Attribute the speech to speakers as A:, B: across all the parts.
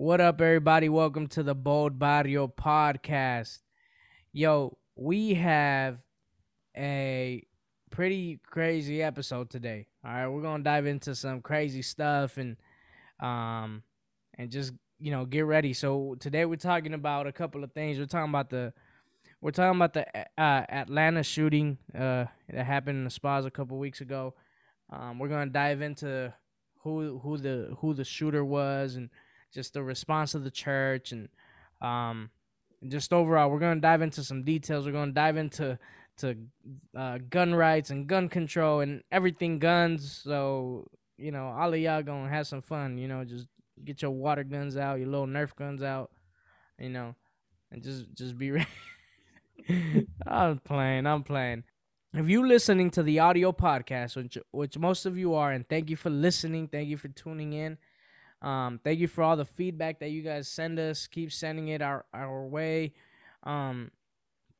A: What up, everybody? Welcome to the Bold Barrio podcast. Yo, we have a pretty crazy episode today. All right, we're gonna dive into some crazy stuff and um and just you know get ready. So today we're talking about a couple of things. We're talking about the we're talking about the uh, Atlanta shooting uh, that happened in the spas a couple weeks ago. Um, we're gonna dive into who who the who the shooter was and just the response of the church and um, just overall we're gonna dive into some details. We're gonna dive into to uh, gun rights and gun control and everything guns. So you know all of y'all gonna have some fun. You know just get your water guns out, your little Nerf guns out. You know, and just just be ready. I'm playing. I'm playing. If you listening to the audio podcast, which which most of you are, and thank you for listening, thank you for tuning in. Um, thank you for all the feedback that you guys send us. Keep sending it our our way. Um,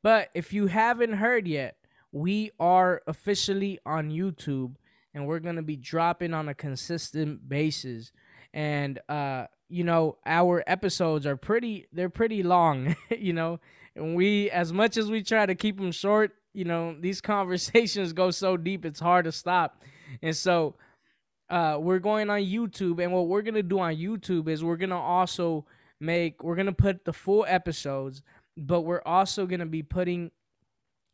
A: but if you haven't heard yet, we are officially on YouTube, and we're gonna be dropping on a consistent basis. And uh, you know, our episodes are pretty. They're pretty long. you know, and we as much as we try to keep them short you know these conversations go so deep it's hard to stop and so uh we're going on youtube and what we're gonna do on youtube is we're gonna also make we're gonna put the full episodes but we're also gonna be putting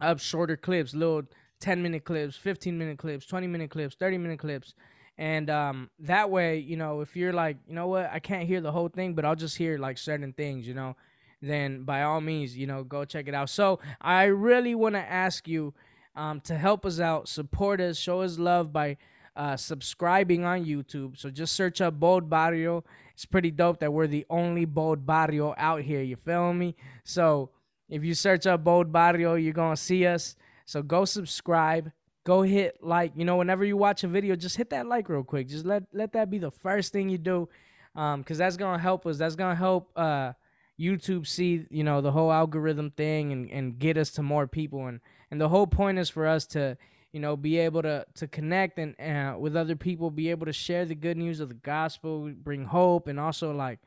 A: up shorter clips little 10 minute clips 15 minute clips 20 minute clips 30 minute clips and um that way you know if you're like you know what i can't hear the whole thing but i'll just hear like certain things you know then by all means, you know, go check it out. So I really want to ask you um, to help us out, support us, show us love by uh, subscribing on YouTube. So just search up Bold Barrio. It's pretty dope that we're the only Bold Barrio out here. You feel me? So if you search up Bold Barrio, you're gonna see us. So go subscribe. Go hit like. You know, whenever you watch a video, just hit that like real quick. Just let let that be the first thing you do, um, because that's gonna help us. That's gonna help uh YouTube see, you know, the whole algorithm thing and, and get us to more people and and the whole point is for us to, you know, be able to to connect and uh, with other people, be able to share the good news of the gospel, bring hope and also like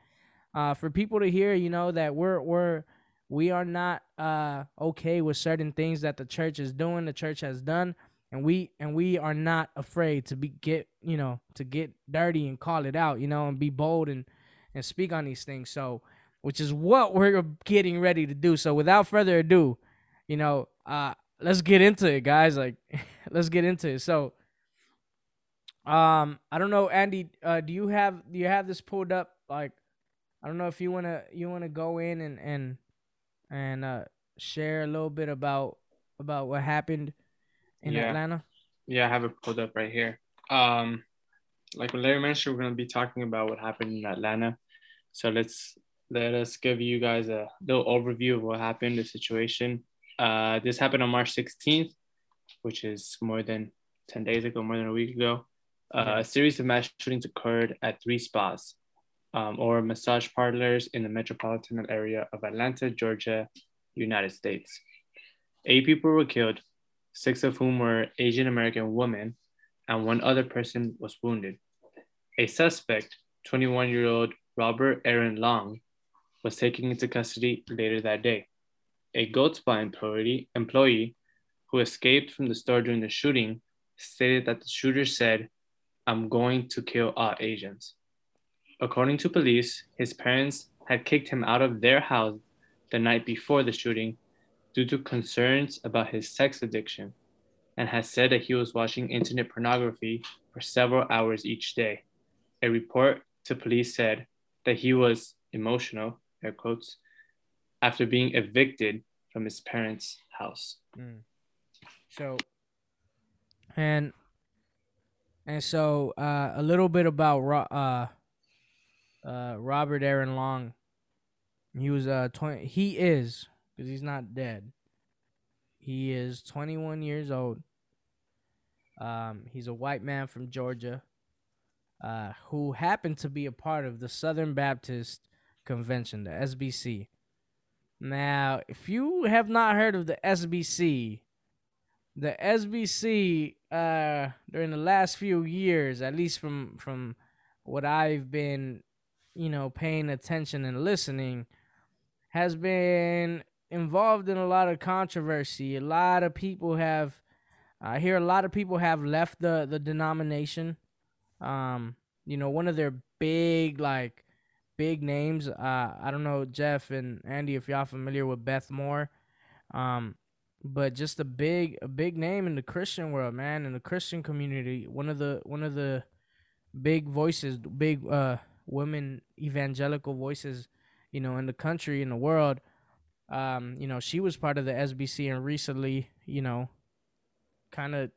A: uh, for people to hear, you know, that we're we're we are not uh, okay with certain things that the church is doing, the church has done, and we and we are not afraid to be get, you know, to get dirty and call it out, you know, and be bold and and speak on these things. So, which is what we're getting ready to do. So without further ado, you know, uh, let's get into it, guys. Like, let's get into it. So, um, I don't know, Andy. Uh, do you have do you have this pulled up? Like, I don't know if you wanna you wanna go in and and and uh share a little bit about about what happened in
B: Yeah.
A: Atlanta.
B: Yeah, I have it pulled up right here. Um, like Larry mentioned, we're gonna be talking about what happened in Atlanta. So let's let us give you guys a little overview of what happened, the situation. Uh, this happened on March 16th, which is more than 10 days ago, more than a week ago. Uh, A series of mass shootings occurred at three spas um, or massage parlors in the metropolitan area of Atlanta, Georgia, United States. Eight people were killed, six of whom were Asian American women, and one other person was wounded. A suspect, 21 year old Robert Aaron Long, was taken into custody later that day. A Gold Spa employee, employee who escaped from the store during the shooting stated that the shooter said, I'm going to kill all Asians. According to police, his parents had kicked him out of their house the night before the shooting due to concerns about his sex addiction and has said that he was watching internet pornography for several hours each day. A report to police said that he was emotional, air quotes, after being evicted from his parents' house.
A: Mm. So, and and so uh, a little bit about Ro- uh, uh, Robert Aaron Long. He was uh twenty. He is because he's not dead. He is twenty one years old. Um, he's a white man from Georgia, uh, who happened to be a part of the Southern Baptist Convention, the SBC. Now, if you have not heard of the SBC, the SBC uh during the last few years, at least from from what I've been you know, paying attention and listening, has been involved in a lot of controversy. A lot of people have, I hear a lot of people have left the the denomination. Um, you know, one of their big like big names. Uh, I don't know Jeff and Andy if y'all familiar with Beth Moore. Um, but just a big a big name in the Christian world, man, in the Christian community. One of the one of the big voices, big uh women evangelical voices, you know, in the country in the world. Um, you know, she was part of the SBC and recently, you know, kind of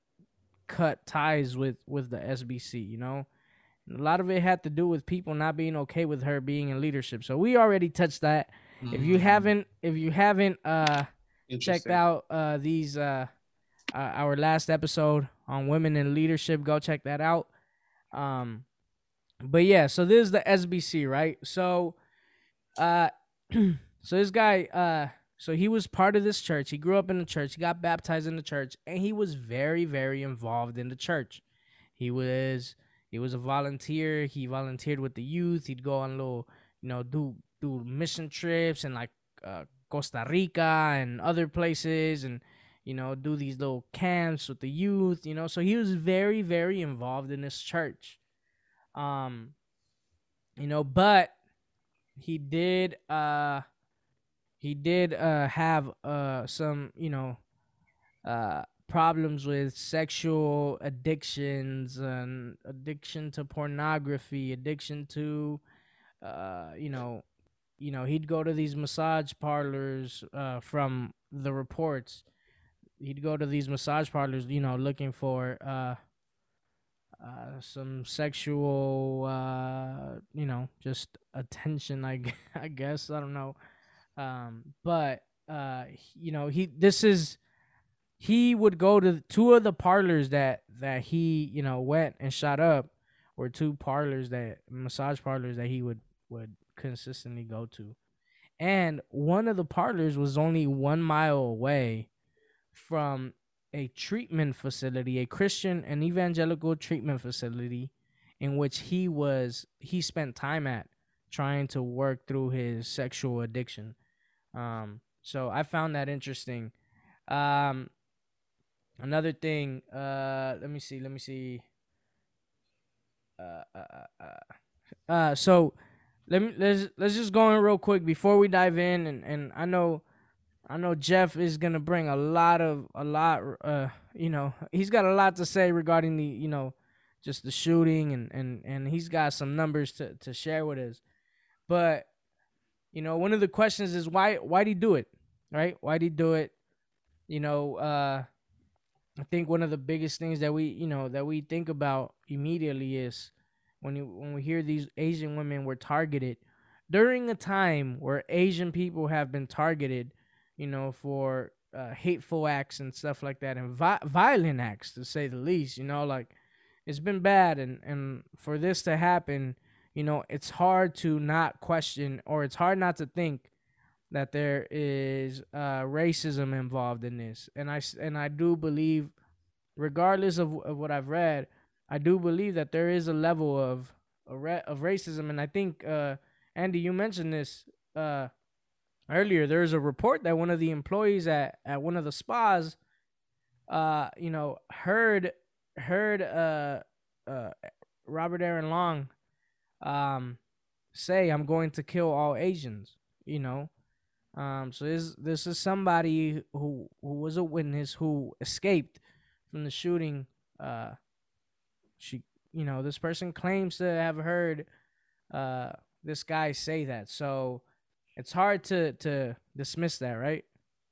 A: cut ties with with the SBC, you know. A lot of it had to do with people not being okay with her being in leadership. So we already touched that. Mm-hmm. If you mm. haven't if you haven't uh checked out uh, these uh, uh, our last episode on women in leadership. Go check that out. Um, but yeah, so this is the SBC, right? So, uh, so this guy, uh, so he was part of this church. He grew up in the church. He got baptized in the church, and he was very, very involved in the church. He was he was a volunteer. He volunteered with the youth. He'd go on little, you know, do do mission trips and like uh, Costa Rica and other places and you know do these little camps with the youth you know so he was very very involved in this church um you know but he did uh he did uh have uh some you know uh problems with sexual addictions and addiction to pornography addiction to uh you know you know, he'd go to these massage parlors uh, from the reports. He'd go to these massage parlors, you know, looking for uh, uh, some sexual, uh, you know, just attention. I, I guess I don't know, um, but uh, you know, he this is he would go to two of the parlors that that he you know went and shot up, or two parlors that massage parlors that he would would consistently go to. And one of the parlors was only one mile away from a treatment facility, a Christian and evangelical treatment facility in which he was he spent time at trying to work through his sexual addiction. Um, so I found that interesting. Um, another thing, uh, let me see, let me see. Uh, uh, uh, uh, uh so let me let's let's just go in real quick before we dive in and and I know I know Jeff is gonna bring a lot of a lot uh you know he's got a lot to say regarding the you know just the shooting and and and he's got some numbers to to share with us. But you know one of the questions is why why did he do it right? Why did he do it? You know uh I think one of the biggest things that we you know that we think about immediately is when you when we hear these Asian women were targeted during a time where Asian people have been targeted, you know, for uh, hateful acts and stuff like that, and vi- violent acts to say the least. You know, like it's been bad, and and for this to happen, you know, it's hard to not question or it's hard not to think that there is uh, racism involved in this, and I and I do believe, regardless of, of what I've read I do believe that there is a level of of racism, and I think uh, Andy, you mentioned this uh, earlier. There's a report that one of the employees at, at one of the spas, uh, you know, heard heard uh, uh, Robert Aaron Long um, say, "I'm going to kill all Asians." You know, um, so this this is somebody who who was a witness who escaped from the shooting. Uh, she you know this person claims to have heard uh this guy say that so it's hard to to dismiss that right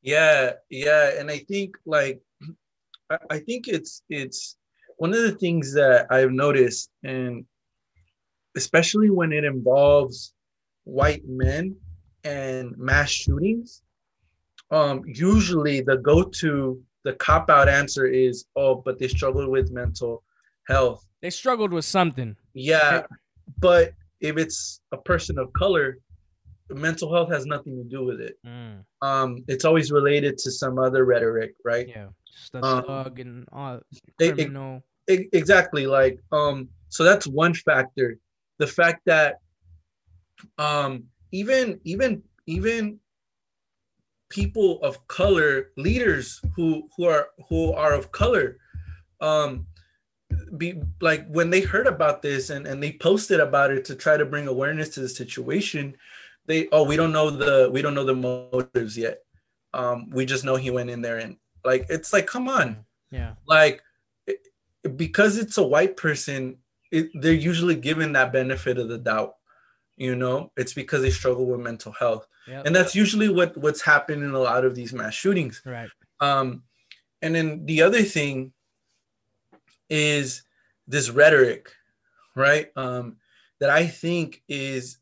C: yeah yeah and i think like i, I think it's it's one of the things that i've noticed and especially when it involves white men and mass shootings um usually the go-to the cop out answer is oh but they struggle with mental health.
A: They struggled with something.
C: Yeah, but if it's a person of color, mental health has nothing to do with it. Mm. Um, it's always related to some other rhetoric, right?
A: Yeah, just a um, thug and all criminal.
C: It, it, exactly, like um, so that's one factor. The fact that um, even even even people of color, leaders who who are who are of color, um, be like when they heard about this and and they posted about it to try to bring awareness to the situation, they oh we don't know the we don't know the motives yet. Um, we just know he went in there and like it's like come on,
A: Yeah.
C: like it, because it's a white person, it, they're usually given that benefit of the doubt. You know, it's because they struggle with mental health.
A: Yep.
C: and that's usually what what's happened in a lot of these mass shootings.
A: Right.
C: um and then the other thing is this rhetoric right? Um that i think is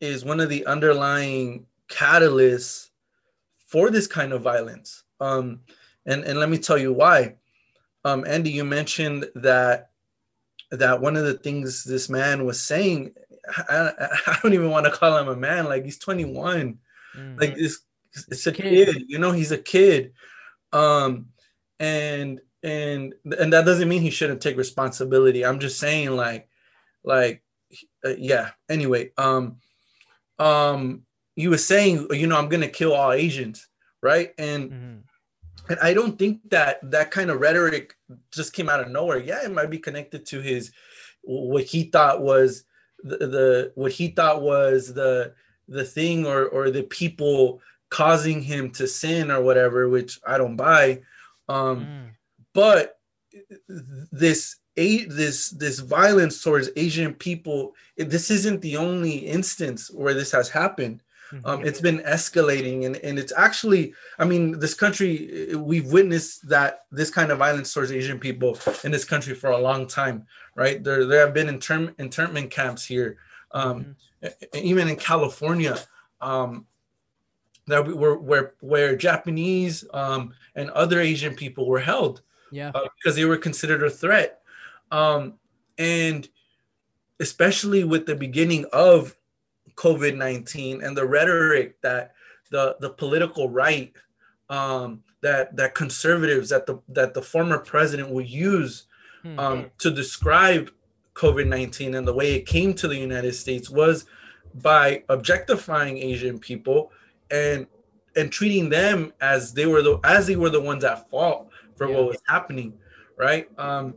C: is one of the underlying catalysts for this kind of violence. Um and and let me tell you why. Um andy you mentioned that that one of the things this man was saying I, I don't even want to call him a man like he's 21
A: Mm.
C: like this it's a
A: Kid.
C: you know he's a kid um and and and that doesn't mean he shouldn't take responsibility i'm just saying like like uh, yeah anyway um um you were saying you know i'm gonna kill all asians right and
A: Mhm.
C: and I don't think that that kind of rhetoric just came out of nowhere. Yeah, it might be connected to his what he thought was the, the what he thought was the the thing or or the people causing him to sin or whatever, which I don't buy. Um,
A: Mm.
C: but this a this this violence towards Asian people, this isn't the only instance where this has happened
A: Mhm.
C: um, it's been escalating and, and it's actually i mean this country uh, we've witnessed that this kind of violence towards asian people in this country for a long time right there there have been intern, internment camps here um,
A: Mhm.
C: e- even in california um, that we were where where japanese um, and other asian people were held
A: yeah.
C: uh, because they were considered a threat. Um, and especially with the beginning of COVID 19 and the rhetoric that the, the political right, um, that, that conservatives, that the, that the former president would use
A: Hmm.
C: um, to describe COVID 19 and the way it came to the United States was by objectifying Asian people and and treating them as they were the as they were the ones at fault for
A: Yeah.
C: what was happening, right? Um,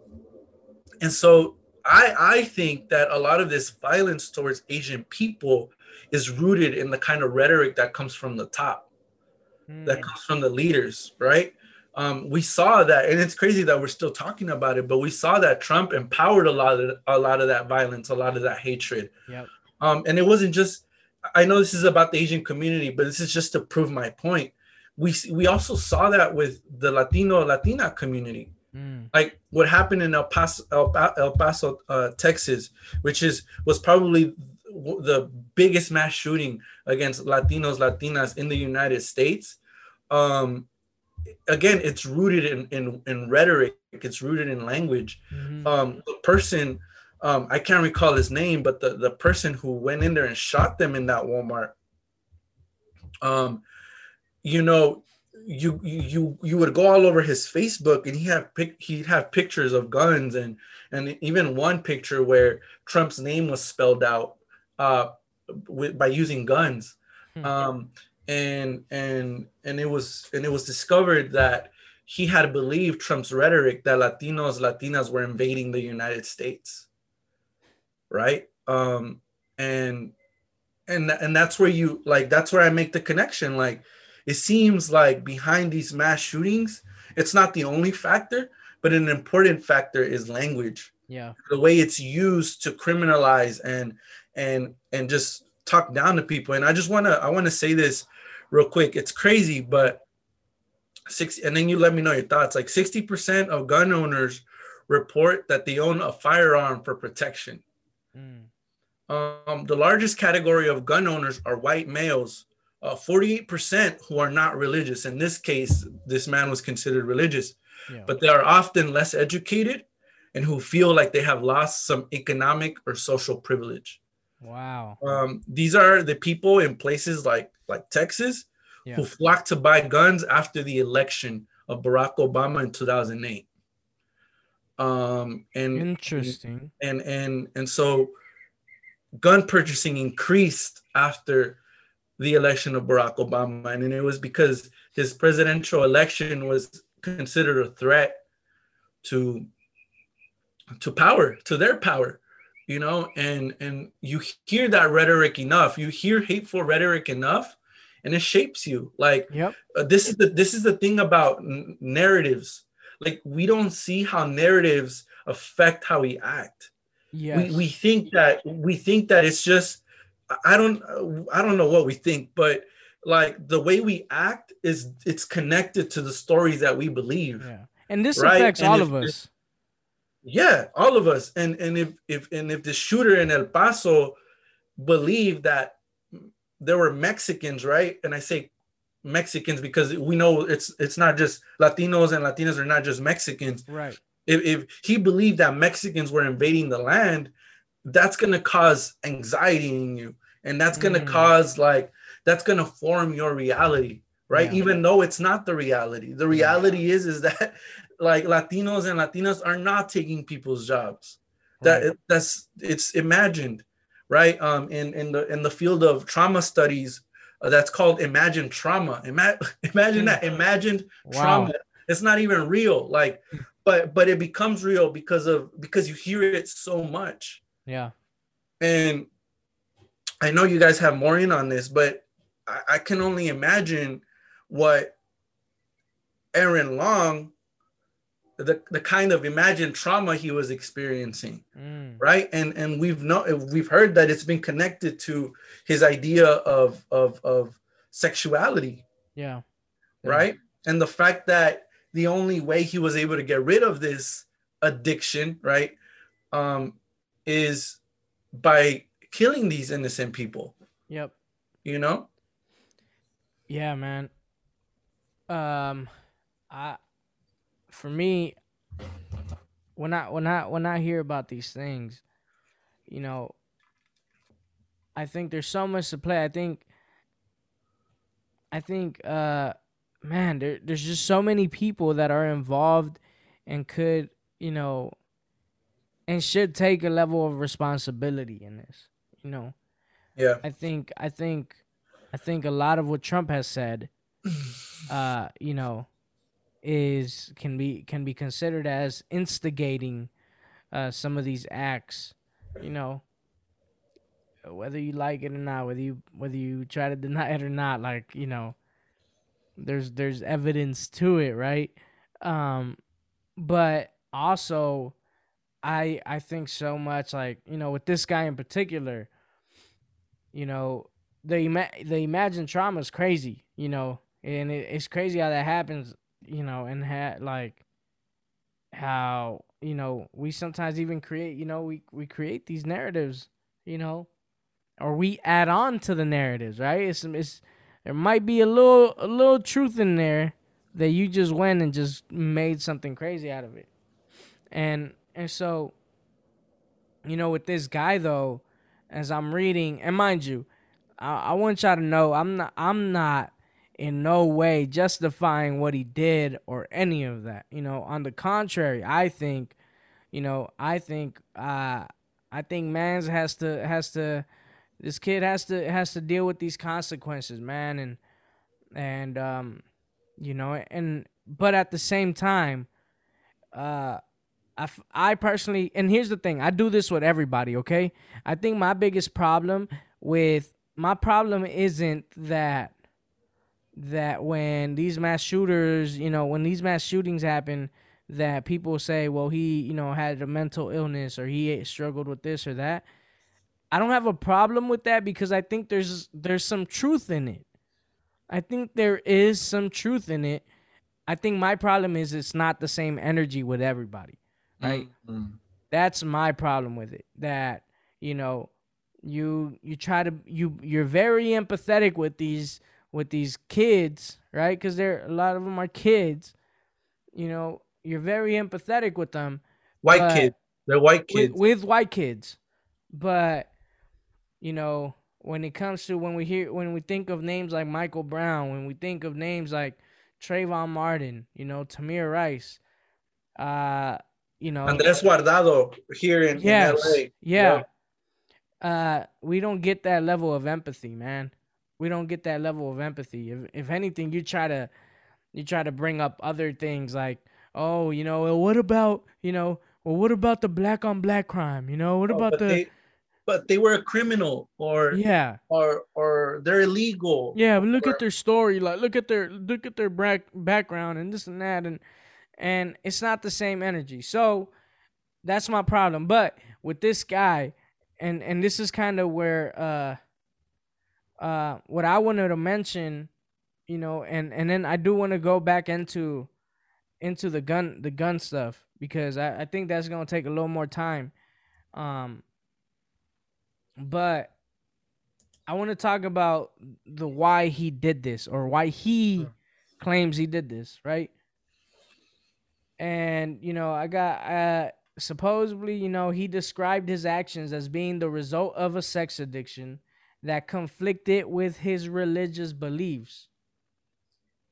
C: and so I I think that a lot of this violence towards Asian people is rooted in the kind of rhetoric that comes from the top that
A: Mm.
C: comes from the leaders, right? Um, we saw that, and it's crazy that we're still talking about it, but we saw that Trump empowered a lot of a lot of that violence, a lot of that hatred.
A: Yep.
C: Um, and it wasn't just. I know this is about the Asian community, but this is just to prove my point. We we also saw that with the Latino Latina community
A: Mm.
C: like what happened in El Paso, El, Pa- El Paso, uh, Texas, which is was probably the biggest mass shooting against Latinos, Latinas in the United States. Um, again, it's rooted in, in in rhetoric. It's rooted in language.
A: Mhm.
C: Um, the person, um, I can't recall his name, but the the person who went in there and shot them in that Walmart. Um, you know, you you you would go all over his Facebook and he have pic he'd have pictures of guns and and even one picture where Trump's name was spelled out uh with, by using guns.
A: Hmm.
C: um and and and it was and it was discovered that he had believed Trump's rhetoric that Latinos Latinas were invading the United States. Right? Um and and and that's where you like that's where I make the connection. Like it seems like behind these mass shootings, it's not the only factor, but an important factor is language.
A: Yeah.
C: The way it's used to criminalize and and and just talk down to people. And I just wanna I wanna say this real quick. It's crazy, but six and then you let me know your thoughts. Like 60% of gun owners report that they own a firearm for protection.
A: Mm.
C: Um, the largest category of gun owners are white males, uh, 48% who are not religious. In this case, this man was considered religious,
A: Yeah.
C: but they are often less educated and who feel like they have lost some economic or social privilege.
A: wow.
C: Um, these are the people in places like, like Texas
A: Yeah.
C: who flocked to buy guns after the election of Barack Obama in 2008. Um, and
A: Interesting.
C: and and and so gun purchasing increased after the election of Barack Obama, and it was because his presidential election was considered a threat to to power, to their power, you know. And and you hear that rhetoric enough, you hear hateful rhetoric enough, and it shapes you. Like
A: Yep.
C: uh, this is the this is the thing about n- narratives. Like we don't see how narratives affect how we act
A: Yes.
C: we, we think that we think that it's just i don't i don't know what we think but like the way we act is it's connected to the stories that we believe yeah.
A: And this
C: Right,
A: affects
C: and
A: all
C: if-
A: of us.
C: Yeah, all of us and and if if and if the shooter in el paso believed that there were mexicans right and i say mexicans because we know it's it's not just latinos and latinas are not just mexicans
A: Right.
C: if, if he believed that Mexicans were invading the land, that's going to cause anxiety in you. And that's going to
A: Mm.
C: cause, like, that's going to form your reality, right?
A: Yeah.
C: Even though it's not the reality. The reality is, is that, like, Latinos and Latinas are not taking people's jobs. That
A: Right.
C: that's it's imagined, right? Um, in in the in the field of trauma studies, uh, that's called imagined trauma. Ima- imagine that imagined
A: Wow.
C: trauma. It's not even real. Like, but but it becomes real because of because you hear it so much.
A: Yeah.
C: And I know you guys have more in on this, but I, I can only imagine what Aaron Long, the, the kind of imagined trauma he was experiencing,
A: Mm.
C: right? And and we've know we've heard that it's been connected to his idea of of of sexuality,
A: Yeah. Yeah.
C: right? And the fact that the only way he was able to get rid of this addiction, right, um, is by killing these innocent people.
A: Yep.
C: You know?
A: Yeah, man. Um, I, for me, when I when I when I hear about these things, you know, I think there's so much to play. I think, I think, uh, man, there there's just so many people that are involved and could, you know, and should take a level of responsibility in this. You know,
C: Yeah.
A: I think I think I think a lot of what Trump has said, uh, you know, is can be can be considered as instigating uh, some of these acts. You know, whether you like it or not, whether you whether you try to deny it or not, like you know, there's there's evidence to it, right? Um, but also, I I think so much like you know with this guy in particular you know the ima- the imagined trauma is crazy you know and it, it's crazy how that happens you know and ha- like how you know we sometimes even create you know we we create these narratives you know or we add on to the narratives right? It's, it's there might be a little a little truth in there that you just went and just made something crazy out of it. And and so you know with this guy though as I'm reading, and mind you, I, I want y'all to know I'm not I'm not in no way justifying what he did or any of that. You know, on the contrary, I think, you know, I think uh I think Mans has to has to this kid has to has to deal with these consequences, man, and and um you know, and but at the same time, uh I, f- I personally, and here's the thing, I do this with everybody, okay? I think my biggest problem with my problem isn't that that when these mass shooters, you know, when these mass shootings happen, that people say, well, he, you know, had a mental illness or he struggled with this or that. I don't have a problem with that because I think there's there's some truth in it. I think there is some truth in it. I think my problem is it's not the same energy with everybody right?
C: Mhm.
A: That's my problem with it. That you know, you you try to you you're very empathetic with these with these kids, right? Because they're a lot of them are kids. You know, you're very empathetic with them
C: White kids. They're white
A: with,
C: kids.
A: with white kids, but you know when it comes to when we hear when we think of names like Michael Brown, when we think of names like Trayvon Martin, you know Tamir Rice, uh, you know
C: Andres Guardado here in,
A: yes,
C: in LA.
A: yeah. uh we don't get that level of empathy, man. We don't get that level of empathy. If if anything, you try to you try to bring up other things like, oh, you know, well, what about you know, well, what about the black on black crime? You know, what about the
C: they, but they were a criminal or
A: yeah,
C: or or they're illegal.
A: yeah? But look
C: or-
A: at their story, like look at their look at their back background and this and that, and and it's not the same energy. So that's my problem. But with this guy, and and this is kind of where uh uh what I wanted to mention, you know, and and then I do want to go back into into the gun the gun stuff because I, I think that's gonna take a little more time. Um but I want to talk about the why he did this or why he claims he did this, right? And you know, I got uh supposedly, you know, he described his actions as being the result of a sex addiction that conflicted with his religious beliefs.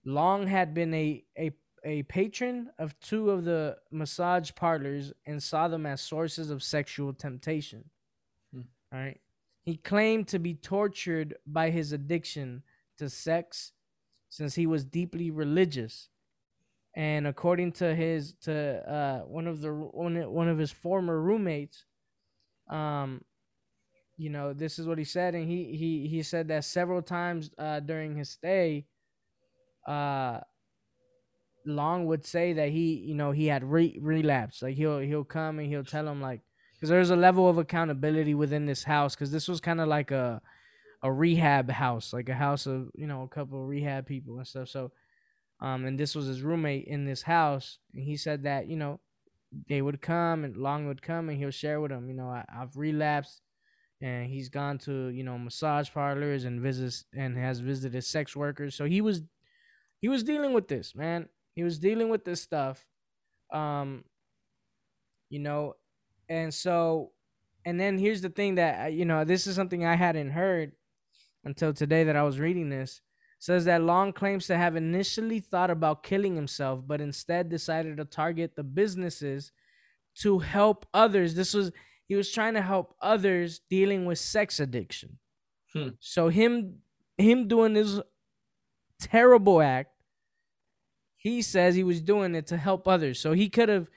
A: Long had been a a a patron of two of the massage parlors and saw them as sources of sexual temptation.
C: Hmm.
A: All right. He claimed to be tortured by his addiction to sex since he was deeply religious. And according to his to uh one of the one one of his former roommates, um you know, this is what he said and he he he said that several times uh during his stay uh Long would say that he, you know, he had re- relapsed. Like he'll he'll come and he'll tell him like, because there's a level of accountability within this house. Because this was kind of like a a rehab house, like a house of you know a couple of rehab people and stuff. So, um, and this was his roommate in this house, and he said that you know they would come and Long would come and he'll share with them, you know, I, I've relapsed, and he's gone to you know massage parlors and visits and has visited sex workers. So he was he was dealing with this man he was dealing with this stuff um you know and so and then here's the thing that you know this is something i hadn't heard until today that i was reading this says that long claims to have initially thought about killing himself but instead decided to target the businesses to help others. This was he was trying to help others dealing with sex addiction.
C: Hmm.
A: so him him doing this terrible act he says he was doing it to help others. So he could have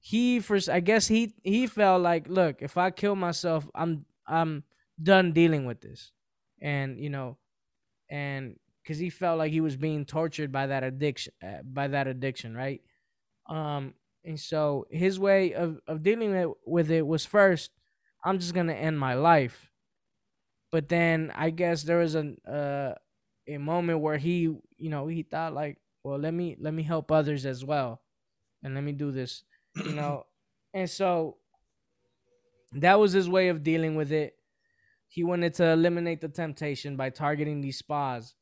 A: he first i guess he he felt like look if i kill myself i'm i'm done dealing with this. And you know and because he felt like he was being tortured by that addiction uh, by that addiction right? Um and so his way of of dealing with it was first i'm just gonna end my life. But then i guess there was a uh, a moment where he you know he thought like well let me let me help others as well and let me do this you know? And so that was his way of dealing with it. He wanted to eliminate the temptation by targeting these spas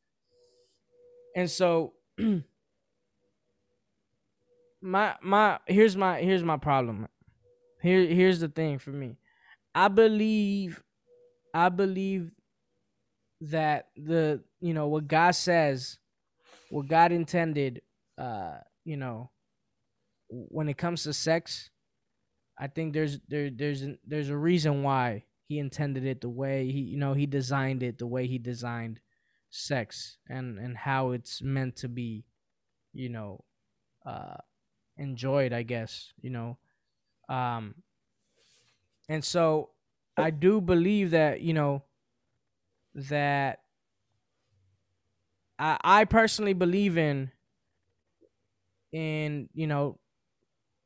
A: and so my my here's my here's my problem. Here here's the thing for me. I believe i believe that the you know what god says what god intended uh you know when it comes to sex i think there's there there's there's a reason why he intended it the way he you know he designed it the way he designed sex and and how it's meant to be you know uh enjoyed i guess you know? Um and so i do believe that you know that i i personally believe in in you know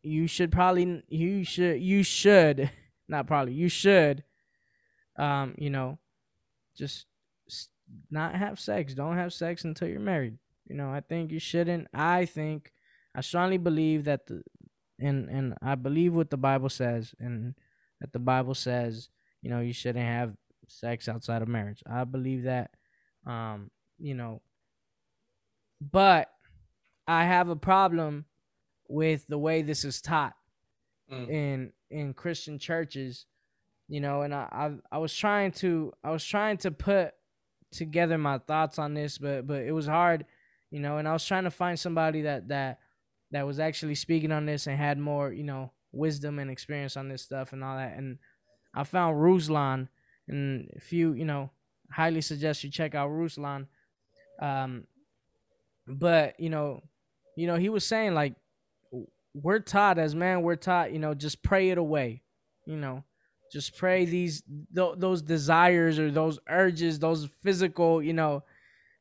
A: you should probably you should you should not probably you should um you know just not have sex. Don't have sex until you're married. You know i think you shouldn't. I think i strongly believe that the and and i believe what the bible says and that the bible says you know you shouldn't have sex outside of marriage. I believe that um you know but i have a problem with the way this is taught
C: Mm.
A: in in Christian churches, you know, and I, I I was trying to I was trying to put together my thoughts on this, but but it was hard, you know, and I was trying to find somebody that that that was actually speaking on this and had more, you know, wisdom and experience on this stuff and all that. And I found Ruslan And if you, you know, highly suggest you check out Ruslan. Um, but you know, you know, he was saying like we're taught as man, we're taught, you know, just pray it away. You know, just pray these th- those desires or those urges, those physical, you know,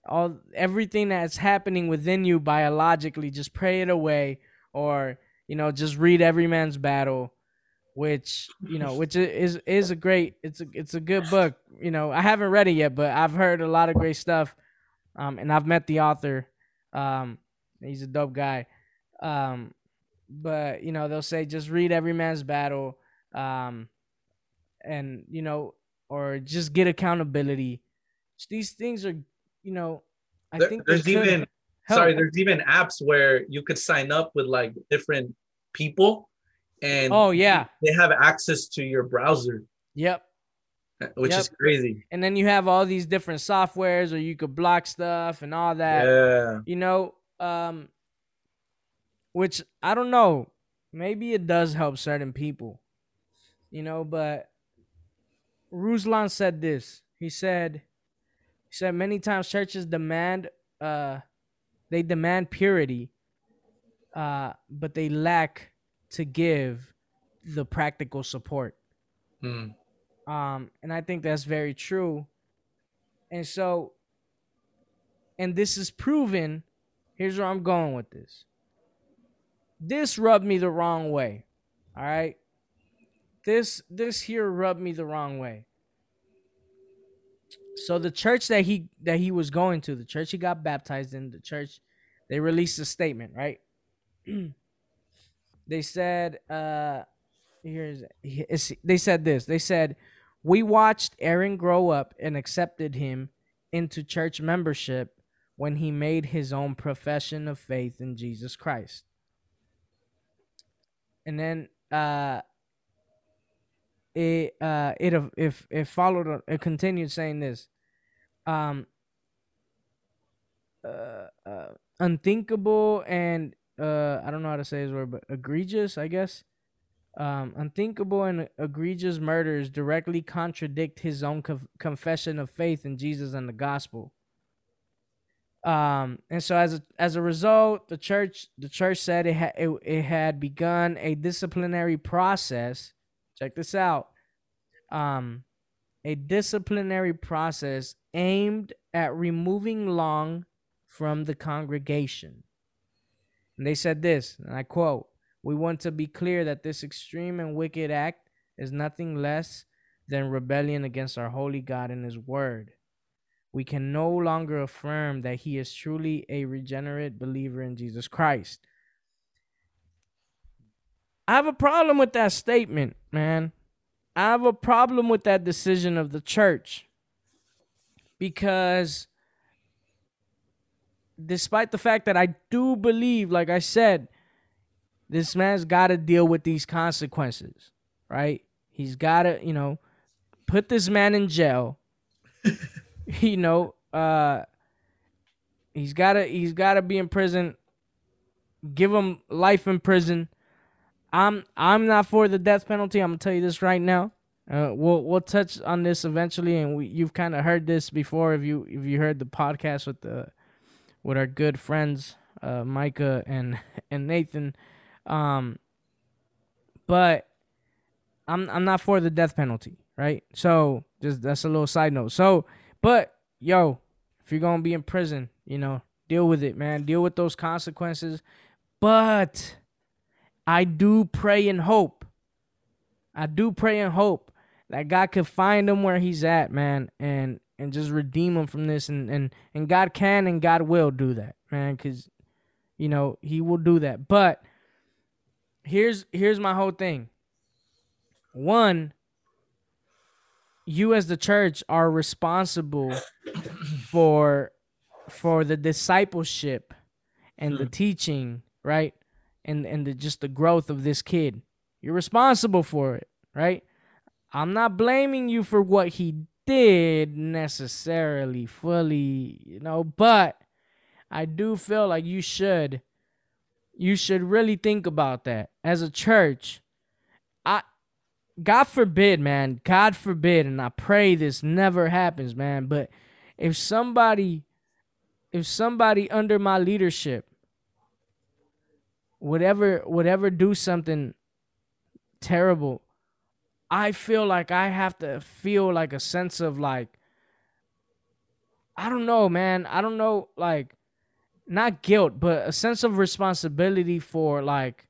A: all everything that's happening within you biologically, just pray it away or, you know, just read every man's battle which you know which is is a great it's a it's a good book you know. I haven't read it yet but i've heard a lot of great stuff um and i've met the author um he's a dope guy um but you know they'll say just read every man's battle um and you know or just get accountability. These things are you know
C: i there, think there's even help. sorry there's even apps where you could sign up with like different people and
A: oh yeah.
C: they have access to your browser.
A: Yep.
C: Which yep. is crazy.
A: And then you have all these different softwares or you could block stuff and all that.
C: Yeah.
A: You know um which i don't know. Maybe it does help certain people you know but ruslan said this he said he said many times churches demand uh they demand purity uh but they lack to give the practical support.
C: Mm.
A: Um, and I think that's very true. And so, and this is proven. Here's where I'm going with this. This rubbed me the wrong way. All right. This this here rubbed me the wrong way. So the church that he that he was going to, the church he got baptized in, the church, they released a statement, right? They said, uh, here's they said this. They said, we watched Aaron grow up and accepted him into church membership when he made his own profession of faith in Jesus Christ. And then uh, it uh, it if it followed it continued saying this, um, uh, uh, unthinkable and uh I don't know how to say his word, but egregious, I guess. Um, unthinkable and egregious murders directly contradict his own co- confession of faith in Jesus and the gospel. Um, and so as a, as a result, the church the church said it had it, it had begun a disciplinary process. Check this out. Um, a disciplinary process aimed at removing Long from the congregation. And they said this, and I quote, We want to be clear that this extreme and wicked act is nothing less than rebellion against our holy God and his word. We can no longer affirm that he is truly a regenerate believer in Jesus Christ. I have a problem with that statement, man. I have a problem with that decision of the church because despite the fact that I do believe, like I said, this man's got to deal with these consequences, right? He's got to, you know, put this man in jail. you know, uh he's got to he's got to be in prison. Give him life in prison. I'm I'm not for the death penalty. I'm gonna tell you this right now. Uh, we'll we'll touch on this eventually, and we you've kind of heard this before if you if you heard the podcast with the with our good friends uh, Micah and and Nathan. Um, but I'm I'm not for the death penalty, right? So just that's a little side note. So, but yo, if you're gonna be in prison, you know, deal with it, man. Deal with those consequences. But I do pray and hope. I do pray and hope that God could find him where he's at, man, and and just redeem him from this and and and God can and God will do that, man, cuz you know, he will do that. But here's here's my whole thing. One, you as the church are responsible for for the discipleship and the teaching, right? And and the just the growth of this kid. You're responsible for it, right? I'm not blaming you for what he did necessarily fully, you know, but I do feel like you should you should really think about that as a church. I God forbid, man. God forbid, and I pray this never happens, man. But if somebody, if somebody under my leadership would ever would ever do something terrible, I feel like I have to feel like a sense of like I don't know, man. I don't know, like not guilt, but a sense of responsibility for like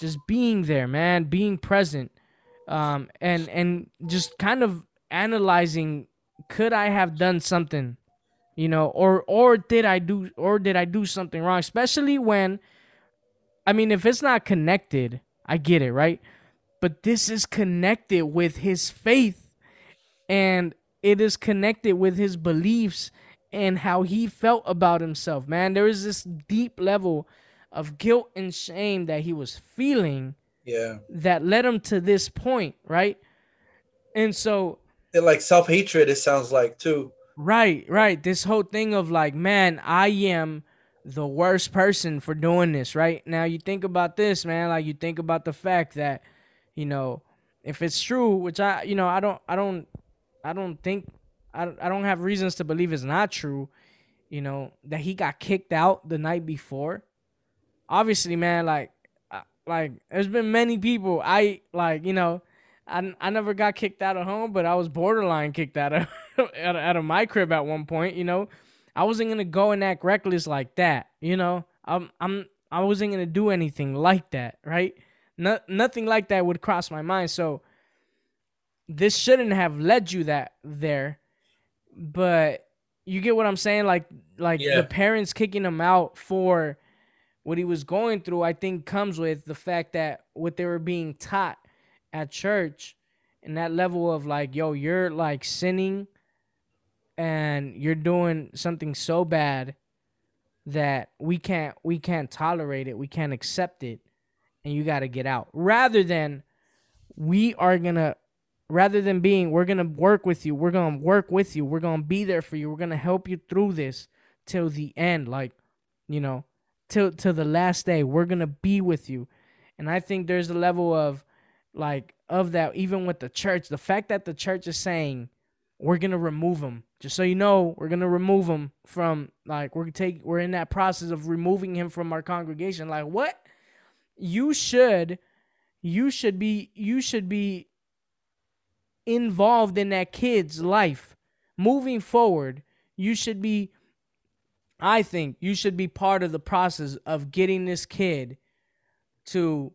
A: just being there, man, being present, um, and and just kind of analyzing, could I have done something, you know, or or did I do or did I do something wrong? Especially when, I mean, if it's not connected, I get it, right? But this is connected with his faith, and it is connected with his beliefs and how he felt about himself, man. There is this deep level of guilt and shame that he was feeling
C: Yeah.
A: that led him to this point, right? And so,
C: And like self-hatred, it sounds like too.
A: right, right, this whole thing of like, man, I am the worst person for doing this, right? Now you think about this, man, like you think about the fact that, you know, if it's true, which I, you know, I don't, I don't, I don't think, I I don't have reasons to believe it's not true, you know, that he got kicked out the night before. Obviously, man, like, like there's been many people I like, you know, I, I never got kicked out of home, but I was borderline kicked out of out of, out of my crib at one point. You know, I wasn't gonna go and act reckless like that. You know, I'm I'm I wasn't gonna do anything like that, right? No, nothing like that would cross my mind. So this shouldn't have led you that there, but you get what I'm saying. Like like
C: Yeah.
A: the parents kicking him out for what he was going through, I think comes with the fact that what they were being taught at church and that level of like, yo, you're like sinning and you're doing something so bad that we can't we can't tolerate it, we can't accept it, and you gotta get out. Rather than we are gonna rather than being we're gonna work with you, we're gonna work with you, we're gonna be there for you, we're gonna help you through this till the end, like, you know, till till the last day. We're gonna be with you. And I think there's a level of like of that even with the church. The fact that the church is saying we're gonna remove him just so you know we're gonna remove him from like we're take we're in that process of removing him from our congregation. Like what? You should you should be you should be involved in that kid's life. Moving forward you should be i think you should be part of the process of getting this kid to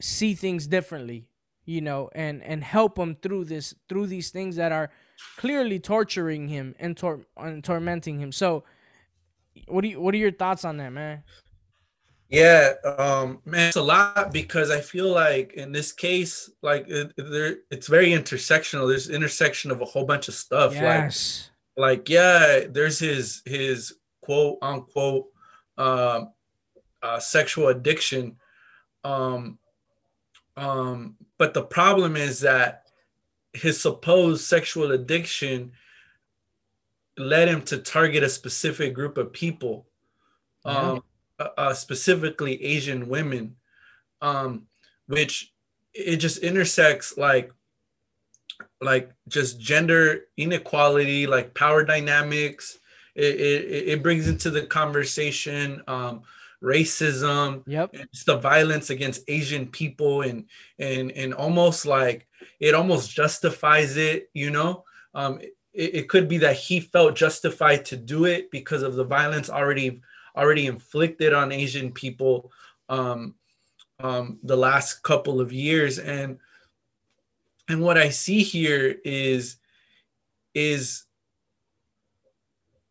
A: see things differently you know and and help him through this through these things that are clearly torturing him and, tor- and tormenting him so what do you what are your thoughts on that man
C: Yeah, um, man, it's a lot because I feel like in this case, like it, there, it's very intersectional. There's intersection of a whole bunch of stuff.
A: yes
C: Like, like yeah, there's his his quote unquote um, uh, sexual addiction. Um, um, but the problem is that his supposed sexual addiction led him to target a specific group of people. Um, uh, uh, specifically Asian women, um, which it just intersects like like just gender inequality, like power dynamics. It, it, it brings into the conversation um, racism,
A: yep
C: just the violence against Asian people, and and and almost like it almost justifies it. You know, um, it, it could be that he felt justified to do it because of the violence already already inflicted on Asian people um, um, the last couple of years, and and what I see here is is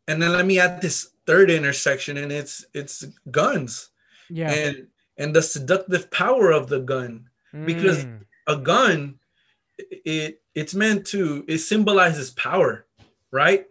C: and then let me add this third intersection and it's it's guns.
A: Yeah.
C: And and the seductive power of the gun. Because-
A: Mm.
C: a gun it it's meant to it symbolizes power right?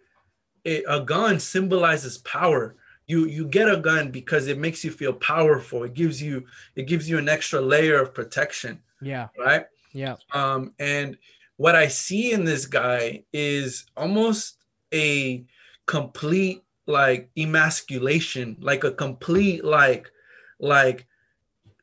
C: It, a gun symbolizes power. You you get a gun because it makes you feel powerful. It gives you it gives you an extra layer of protection
A: yeah.
C: right?
A: Yeah.
C: Um and what i see in this guy is almost a complete like emasculation like a complete like like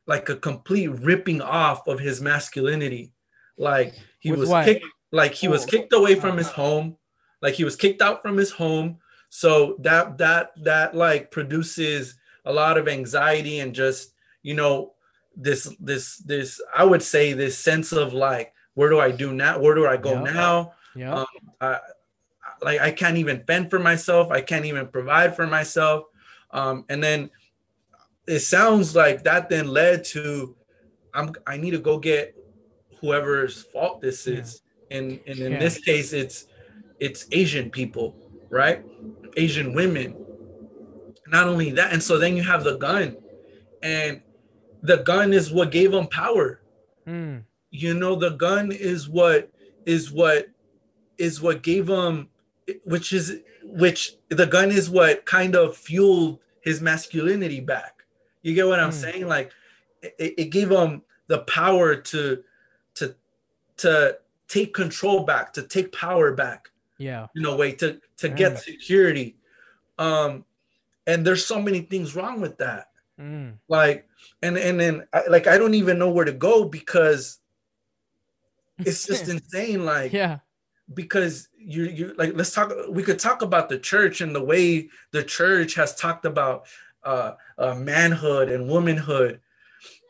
C: like a complete ripping off of his masculinity. Like he
A: With
C: was
A: what?
C: kicked, like he was
A: Oh.
C: kicked away from his home, like he was kicked out from his home. So that that that like produces a lot of anxiety and just you know this this this I would say this sense of like where do I do now? Where do I go
A: Yep.
C: now?
A: Yeah.
C: Um, like I can't even fend for myself. I can't even provide for myself. Um, and then it sounds like that then led to I'm I need to go get whoever's fault this
A: Yeah.
C: is. And and in
A: Yeah.
C: this case it's it's Asian people, right? Asian women. Not only that, and so then you have the gun, and the gun is what gave them power
A: Mm.
C: you know the gun is what is what is what gave him which is which the gun is what kind of fueled his masculinity back you get what i'm
A: Hmm.
C: saying like it, it gave him the power to to to take control back to take power back
A: Yeah.
C: in a way to to
A: Yeah.
C: get security um and there's so many things wrong with that
A: Mm.
C: like and and then I, like i don't even know where to go because it's just insane like
A: yeah.
C: Because you you like let's talk we could talk about the church and the way the church has talked about uh, uh manhood and womanhood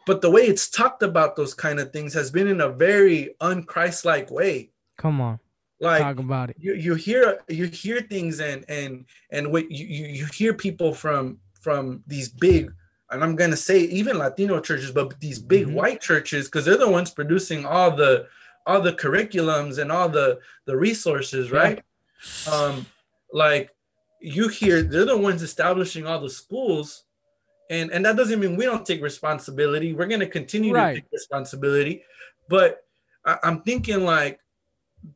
C: but the way it's talked about those kind of things has been in a very unchrist-like way
A: Come on.
C: like
A: Talk about it.
C: you, you hear you hear things and and and what you, you you hear people from from these big and I'm gonna say even Latino churches, but these big
A: Mhm.
C: white churches, because they're the ones producing all the all the curriculums and all the the resources,
A: Yeah.
C: right? Um, like you hear they're the ones establishing all the schools, and and that doesn't mean we don't take responsibility. We're gonna continue
A: Right.
C: to take responsibility, but I, I'm thinking like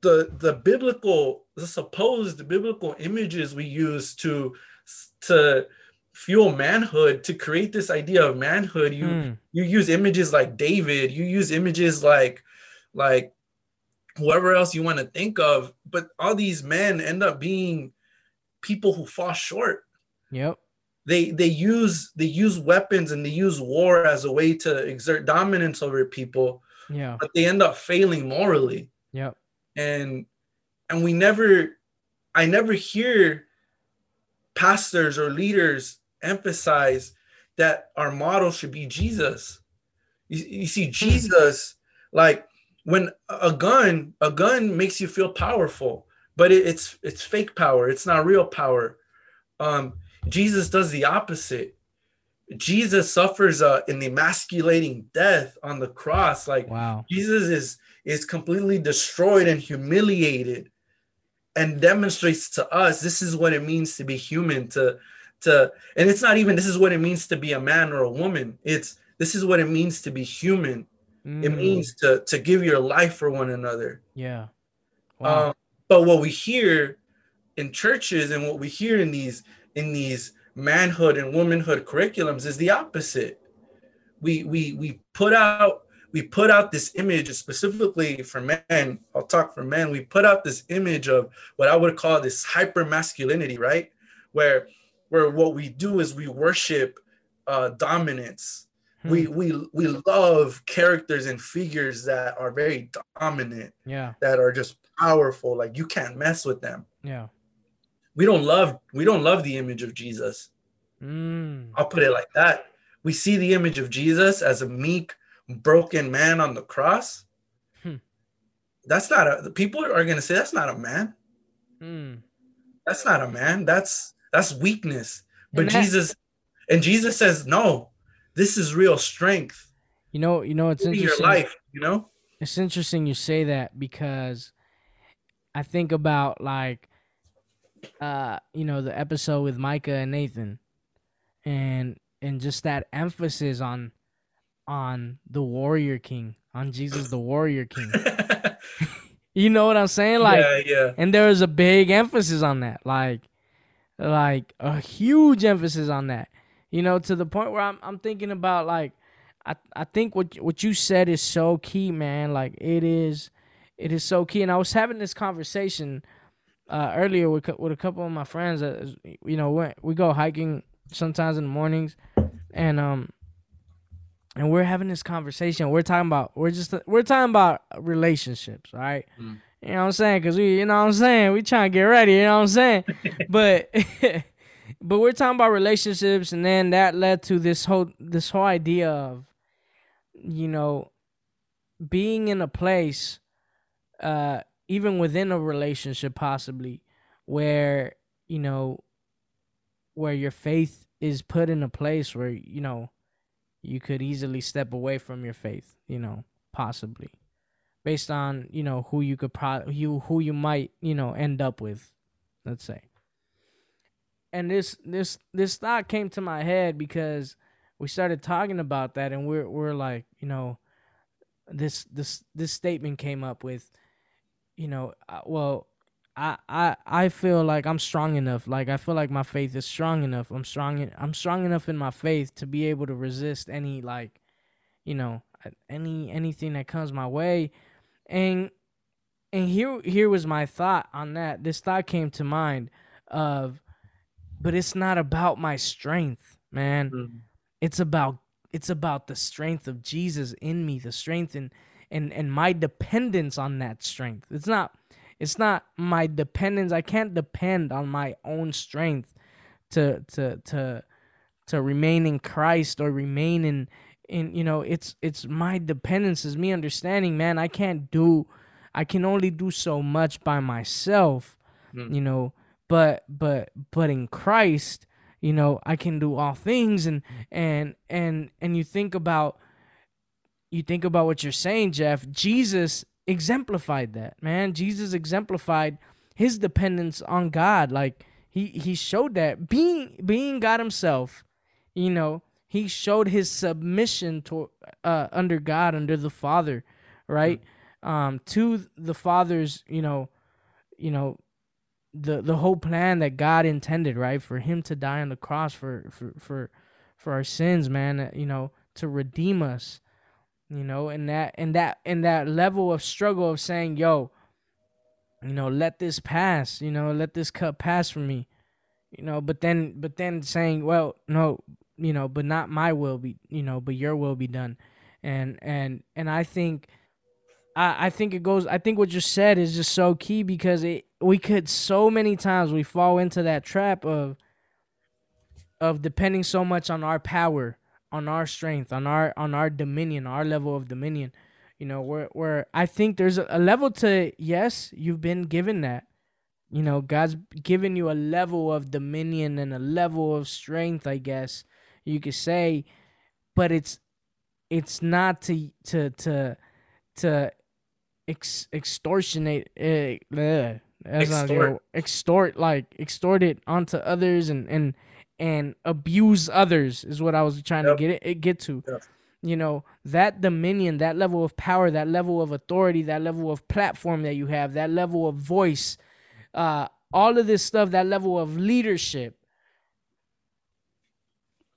C: the the biblical the supposed biblical images we use to to fuel manhood to create this idea of manhood you
A: Mm.
C: you use images like david you use images like like whoever else you want to think of but all these men end up being people who fall short
A: Yep.
C: they they use they use weapons and they use war as a way to exert dominance over people
A: Yeah.
C: but they end up failing morally
A: Yep.
C: and and we never i never hear pastors or leaders emphasize that our model should be jesus you, you see hmm. jesus like when a gun a gun makes you feel powerful but it, it's it's fake power. It's not real power. Um jesus does the opposite. Jesus suffers uh, an emasculating death on the cross. Like
A: Wow.
C: Jesus is is completely destroyed and humiliated and demonstrates to us this is what it means to be human to to and it's not even this is what it means to be a man or a woman. It's this is what it means to be human it
A: Mm.
C: means to to give your life for one another
A: Yeah. Wow.
C: um, but what we hear in churches and what we hear in these in these manhood and womanhood curriculums is the opposite. We we we put out we put out this image specifically for men. I'll talk for men. We put out this image of what I would call this hyper masculinity, right? Where where what we do is we worship uh, dominance. We
A: Hmm.
C: we we love characters and figures that are very dominant
A: yeah.
C: that are just powerful like you can't mess with them
A: Yeah.
C: we don't love we don't love the image of jesus
A: Mm.
C: i'll put it like that we see the image of jesus as a meek broken man on the cross
A: Hmm.
C: that's not a the people are going to say that's not a man
A: Mm.
C: that's not a man that's that's weakness but
A: that-
C: jesus and jesus says no this is real strength
A: You know. You know. It's
C: in your life you know
A: It's interesting you say that because I think about like uh you know the episode with Micah and Nathan and and just that emphasis on on the warrior king on Jesus the warrior king you know what I'm saying like
C: yeah yeah
A: and there was a big emphasis on that like like a huge emphasis on that you know to the point where i'm, I'm thinking about like I, I think what what you said is so key man like it is it is so key and i was having this conversation uh, earlier with, with a couple of my friends that you know we, we go hiking sometimes in the mornings and um and we're having this conversation. We're talking about we're just we're talking about relationships, all right?
C: Mm.
A: You know what I'm saying? Cause we, you know what I'm saying, we trying to get ready. You know what I'm saying? but but we're talking about relationships, and then that led to this whole this whole idea of, you know, being in a place, uh, even within a relationship, possibly, where you know, where your faith is put in a place where you know you could easily step away from your faith, you know, possibly. Based on, you know, who you could pro you who you might, you know, end up with, let's say. And this this this thought came to my head because we started talking about that and we're we're like, you know, this this this statement came up with, you know, uh, well, I, I I feel like I'm strong enough. Like I feel like my faith is strong enough. I'm strong. In, I'm strong enough in my faith to be able to resist any like, you know, any anything that comes my way, and and here here was my thought on that. This thought came to mind of, but it's not about my strength, man.
C: Mm.
A: It's about it's about the strength of Jesus in me, the strength and and and my dependence on that strength. It's not it's not my dependence. I can't depend on my own strength to to to to remain in Christ or remain in in you know it's it's my dependence is me understanding man I can't do I can only do so much by myself
C: Mm.
A: you know but but but in Christ you know I can do all things and and and and you think about you think about what you're saying Jeff Jesus exemplified that, man. Jesus exemplified his dependence on God. Like he he showed that being being God himself, you know, he showed his submission to uh under God, under the Father, right? Um to the Father's, you know, you know, the the whole plan that God intended, right? For him to die on the cross for for for for our sins, man, uh, you know, to redeem us you know and that and that and that level of struggle of saying yo you know let this pass you know let this cup pass for me you know but then but then saying well no you know but not my will be you know but your will be done and and and i think i i think it goes i think what you said is just so key because it we could so many times we fall into that trap of of depending so much on our power on our strength, on our on our dominion, our level of dominion. You know, where where I think there's a, level to yes, you've been given that. You know, God's given you a level of dominion and a level of strength, I guess you could say, but it's it's not to to to to ex, extortionate uh,
C: Extort.
A: extort like extort it onto others and and and abuse others is what I was trying
C: Yep.
A: to get it get to.
C: Yep.
A: You know, that dominion, that level of power, that level of authority, that level of platform that you have, that level of voice, uh, all of this stuff, that level of leadership.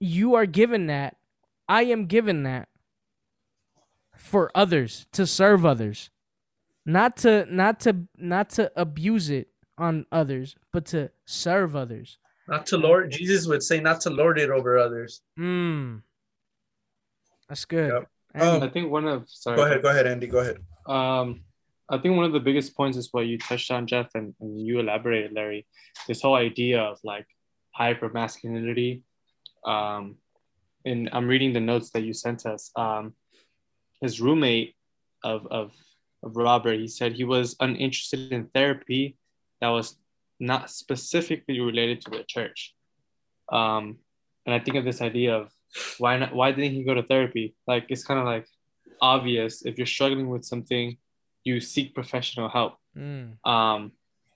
A: You are given that. I am given that for others to serve others. Not to not to not to abuse it on others, but to serve others.
C: Not to lord. Jesus would say not to lord it over others.
A: Mm. That's good.
C: Yep.
A: And-
B: I think one of sorry.
C: Go ahead. Go ahead, Andy. Go ahead.
B: Um, I think one of the biggest points is what you touched on, Jeff, and, and you elaborated, Larry. This whole idea of like hyper masculinity. Um, and I'm reading the notes that you sent us. Um, his roommate of, of of Robert, he said he was uninterested in therapy that was not specifically related to the church. Um, and I think of this idea of why not? Why didn't he go to therapy? Like it's kind of like obvious if you're struggling with something, you seek professional help.
A: Mm.
B: Um,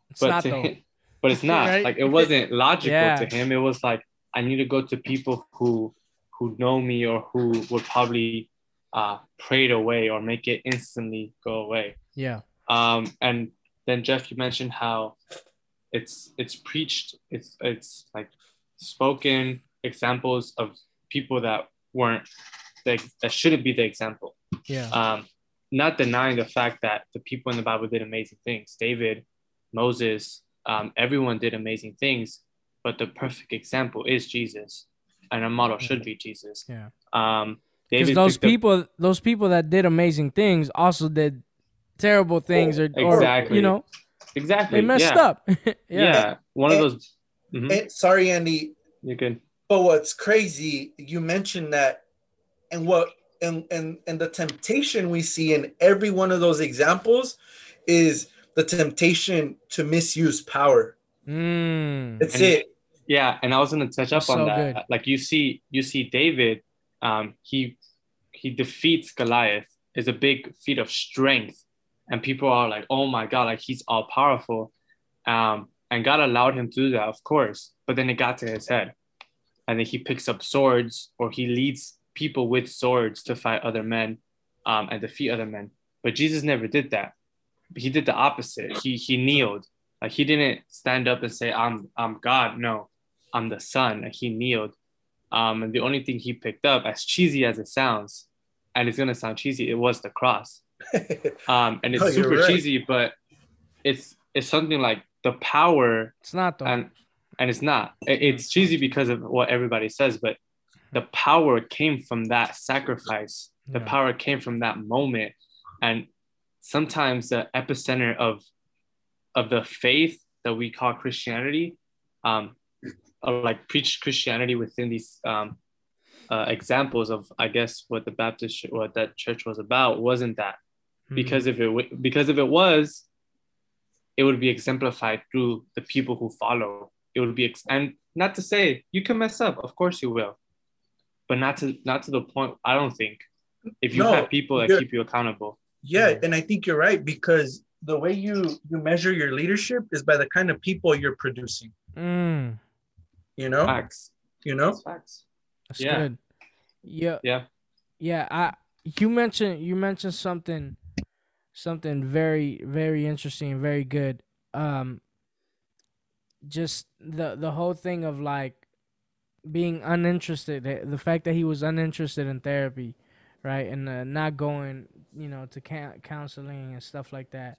A: It's
B: but
A: not
B: to
A: though.
B: him, but it's not
A: Right?
B: like it wasn't logical
A: Yeah.
B: to him. It was like I need to go to people who who know me or who would probably uh, pray it away or make it instantly go away.
A: Yeah.
B: Um, and then Jeff, you mentioned how it's it's preached, it's it's like spoken examples of people that weren't the, that shouldn't be the example.
A: Yeah.
B: Um, not denying the fact that the people in the Bible did amazing things. David, Moses, um, everyone did amazing things, but the perfect example is Jesus, and our model should be Jesus.
A: Yeah.
B: Um,
A: Because
B: David
A: those
B: picked up-
A: people, those people that did amazing things, also did terrible things, or, or
B: Exactly.
A: you know,
B: exactly
A: they messed
B: yeah.
A: up.
B: Yeah.
A: yeah.
B: one of
C: And-
B: those. Mhm,
C: And, sorry, Andy,
B: You're good.
C: but what's crazy, you mentioned that, and what and and and the temptation we see in every one of those examples is the temptation to misuse power.
A: Mm.
C: That's
B: And-
C: it.
B: Yeah, and I was gonna touch up
A: That's
B: on
A: so
B: that.
A: good.
B: Like you see, you see David, um, he he defeats Goliath. is a big feat of strength, and people are like, "Oh my God!" Like he's all powerful, um, and God allowed him to do that, of course. But then it got to his head, and then he picks up swords, or he leads people with swords to fight other men, um, and defeat other men. But Jesus never did that. He did the opposite. He he kneeled. Like he didn't stand up and say, "I'm I'm God." No, I'm the Son. Like he kneeled. Um, and the only thing he picked up, as cheesy as it sounds, and it's gonna sound cheesy, it was the cross. Um, and it's
C: No, you're
B: super
C: right.
B: cheesy, but it's it's something like the power
A: It's not though.
B: and and it's not. It's cheesy because of what everybody says, but the power came from that sacrifice. The
A: Yeah.
B: power came from that moment, and sometimes the epicenter of of the faith that we call Christianity, um, or like preach Christianity within these um, uh, examples of, I guess, what the Baptist ch- what that church was about wasn't that
A: Mhm.
B: because if it w- because if it was, it would be exemplified through the people who follow. It would be ex- and not to say you can mess up, of course you will, but not to not to the point. I don't think if you
C: No,
B: have people that keep you accountable.
C: Yeah, and I think you're right because the way you you measure your leadership is by the kind of people you're producing.
A: Mm,
C: You know,
B: Facts.
C: you know.
B: That's facts.
A: that's
B: Yeah.
A: good. Yeah.
B: Yeah.
A: Yeah. I you mentioned you mentioned something something very very interesting, very good. Um just the the whole thing of like being uninterested the, the fact that he was uninterested in therapy right and uh, not going you know to can- counseling and stuff like that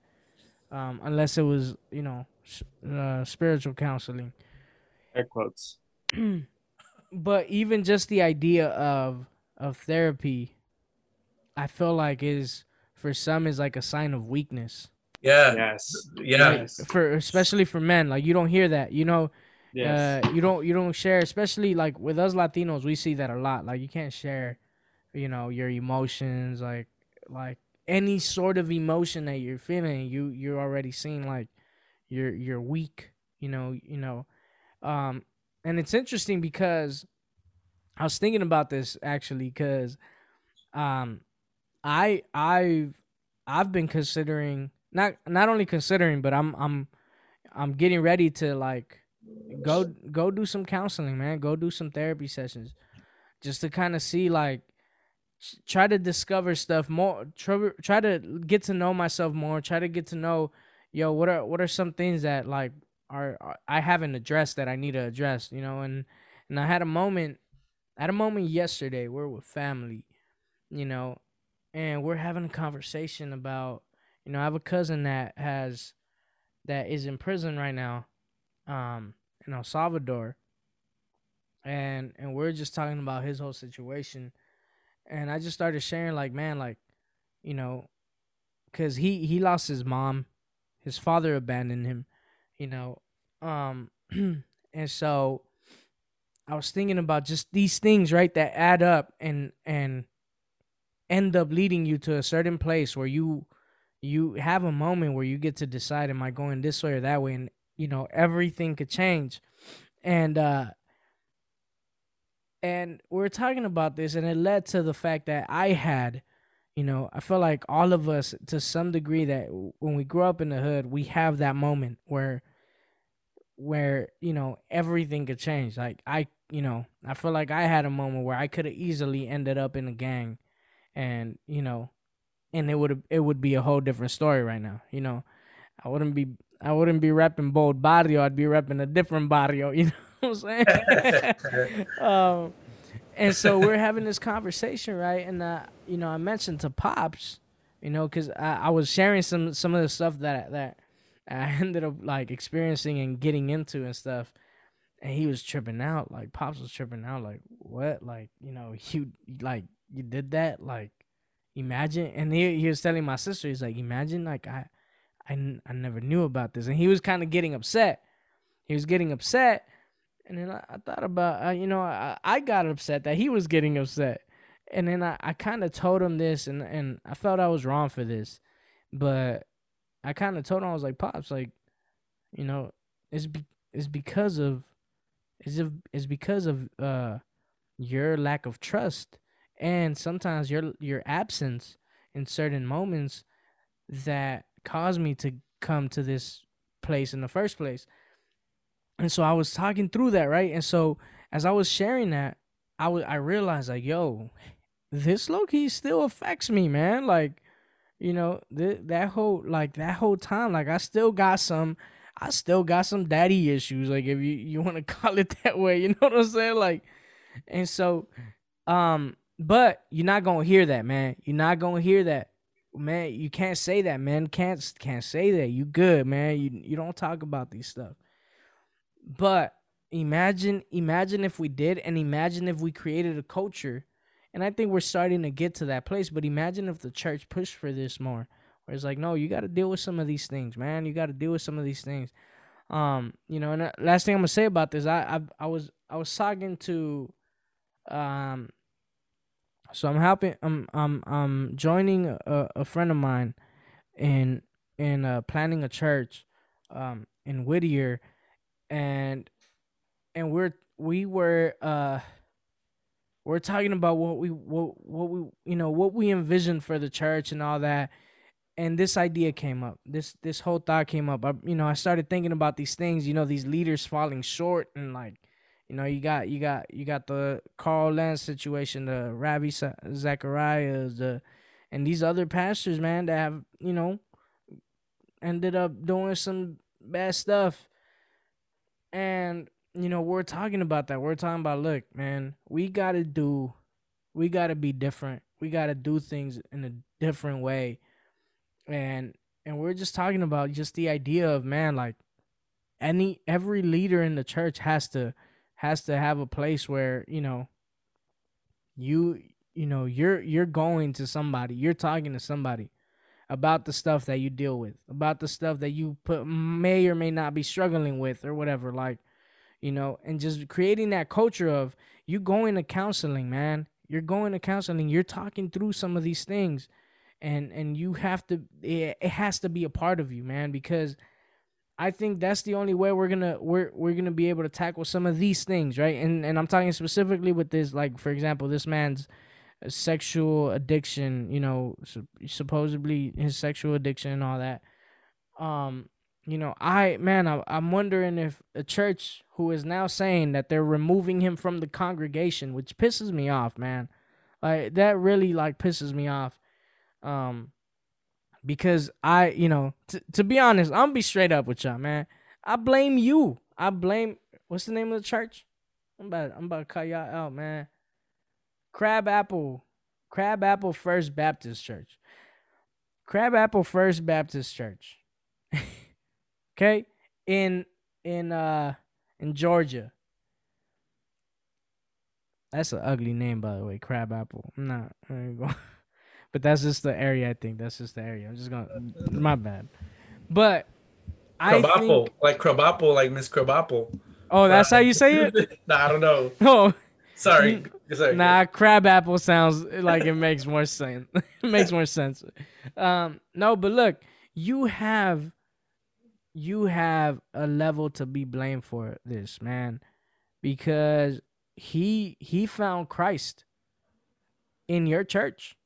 A: um unless it was you know s- uh, spiritual counseling
B: Air quotes.
A: but even just the idea of of therapy i feel like is for some is like a sign of weakness
C: Yeah,
B: Yes.
C: yeah.
B: Yes.
A: for especially for men like you don't hear that you know
B: Yes.
A: uh, you don't you don't share especially like with us latinos we see that a lot like you can't share you know your emotions like like any sort of emotion that you're feeling you you're already seeing like you're you're weak you know you know um and it's interesting because i was thinking about this actually because um i i've i've been considering not not only considering but i'm i'm i'm getting ready to like go go do some counseling man. Go do some therapy sessions just to kind of see like try to discover stuff more try, try to get to know myself more try to get to know yo what are what are some things that like are, are i haven't addressed that i need to address you know and and i had a moment had a moment yesterday we're with family you know and we're having a conversation about you know i have a cousin that has that is in prison right now um in El Salvador and and we're just talking about his whole situation and I just started sharing like man like you know cuz he he lost his mom his father abandoned him you know um and so I was thinking about just these things right that add up and and end up leading you to a certain place where you you have a moment where you get to decide am I going this way or that way? And you know everything could change. And uh and we are talking about this and it led to the fact that I had you know I feel like all of us to some degree that when we grow up in the hood we have that moment where where you know everything could change. Like I you know I feel like I had a moment where I could have easily ended up in a gang and you know and it would it would be a whole different story right now you know? I wouldn't be I wouldn't be repping bold barrio I'd be repping a different barrio you know what I'm saying? Um and so we're having this conversation right? And uh you know I mentioned to pops you know cuz I, I was sharing some some of the stuff that that I ended up like experiencing and getting into and stuff and he was tripping out like pops was tripping out like what? Like you know you like you did that? Like imagine and he, he was telling my sister he's like imagine like I, I, I never knew about this. And he was kind of getting upset. He was getting upset and then i, I thought about uh, you know I, I got upset that he was getting upset. And then i, I kind of told him this and, and i felt i was wrong for this but i kind of told him i was like pops like you know it's be, it's because of it's, of, it's because of uh your lack of trust and sometimes your your absence in certain moments that caused me to come to this place in the first place. And so I was talking through that, right? And so as I was sharing that, I was I realized like, yo, this low key still affects me, man. Like, you know, th- that whole like that whole time, like I still got some I still got some daddy issues, like if you you want to call it that way, you know what I'm saying? Like, and so, um, but you're not gonna hear that, man. You're not gonna hear that, man. You can't say that, man. Can't can't say that. You good, man. You you don't talk about these stuff. But imagine imagine if we did, and imagine if we created a culture. And I think we're starting to get to that place. But imagine if the church pushed for this more. Where it's like, no, you got to deal with some of these things, man. You got to deal with some of these things. Um, you know, and uh, last thing I'm gonna say about this, I I, I was I was talking to, um, so I'm helping. I'm I'm I'm joining a, a friend of mine, in in uh, planning a church, um, in Whittier, and and we're we were uh we're talking about what we what what we you know what we envisioned for the church and all that. And this idea came up. This this whole thought came up. I, you know i started thinking about these things you know these leaders falling short and like you know you got you got you got the carl lentz situation the Ravi Zacharias the and these other pastors man that have you know ended up doing some bad stuff. And you know we're talking about that. We're talking about look man we gotta do we gotta be different. We gotta do things in a different way. And and we're just talking about just the idea of man like any every leader in the church has to has to have a place where you know you you know you're you're going to somebody. You're talking to somebody about the stuff that you deal with about the stuff that you put may or may not be struggling with or whatever. Like you know and just creating that culture of you going to counseling man. You're going to counseling. You're talking through some of these things. And and you have to it, it has to be a part of you man because i think that's the only way we're gonna we're we're gonna be able to tackle some of these things right? And and i'm talking specifically with this like for example this man's sexual addiction you know supposedly his sexual addiction and all that. Um you know i man I, i'm wondering if a church who is now saying that they're removing him from the congregation which pisses me off man like that really like pisses me off um, because I, you know, t- to be honest, I'm be straight up with y'all, man. I blame you. I blame. What's the name of the church? I'm about. I'm about to cut y'all out, man. Crab Apple, Crab Apple First Baptist Church. Crab Apple First Baptist Church. okay, in in uh in Georgia. That's an ugly name, by the way. Crab Apple. I'm not. I but that's just the area. I think that's just the area. I'm just gonna. My bad. But
C: I think like Crabapple, like Miss Crabapple.
A: Oh, that's how you say it.
C: nah, I don't know.
A: Oh,
C: sorry. sorry.
A: Nah, crab apple sounds like it makes more sense. it makes more sense. Um, no, but look, you have, you have a level to be blamed for this, man, because he he found Christ in your church.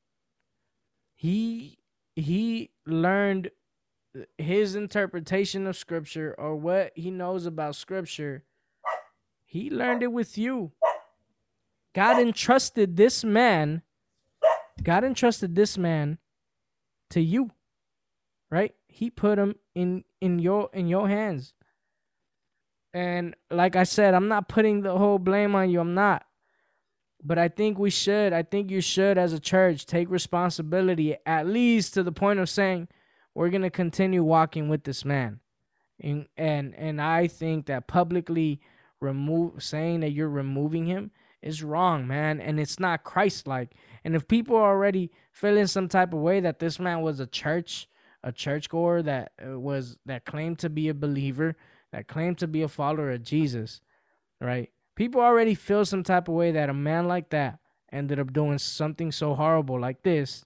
A: He he learned his interpretation of scripture or what he knows about scripture. He learned it with you. God entrusted this man god entrusted this man to you right? He put him in in your in your hands. And like i said i'm not putting the whole blame on you. I'm not. But I think we should, I think you should, as a church, take responsibility, at least to the point of saying, we're going to continue walking with this man. And, and, and I think that publicly remove saying that you're removing him is wrong, man, and it's not Christ-like. And if people are already feeling some type of way that this man was a church, a churchgoer that uh, was that claimed to be a believer, that claimed to be a follower of Jesus, right? People already feel some type of way that a man like that ended up doing something so horrible like this.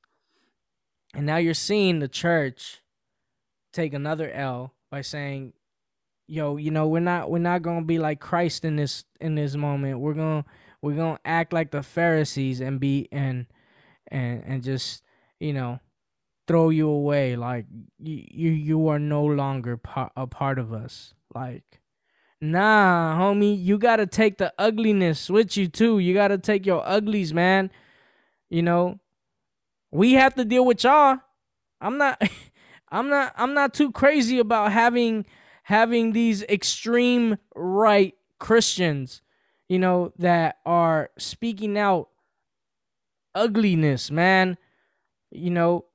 A: And now you're seeing the church take another L by saying, "Yo, you know, we're not we're not going to be like Christ in this in this moment. We're going to we're going to act like the Pharisees and be and and and just, you know, throw you away like you you, are no longer a part of us." Like Nah, homie, you gotta take the ugliness with you too. You gotta take your uglies, man. You know, we have to deal with y'all. I'm not I'm not I'm not too crazy about having having these extreme right Christians, you know, that are speaking out ugliness, man. You know,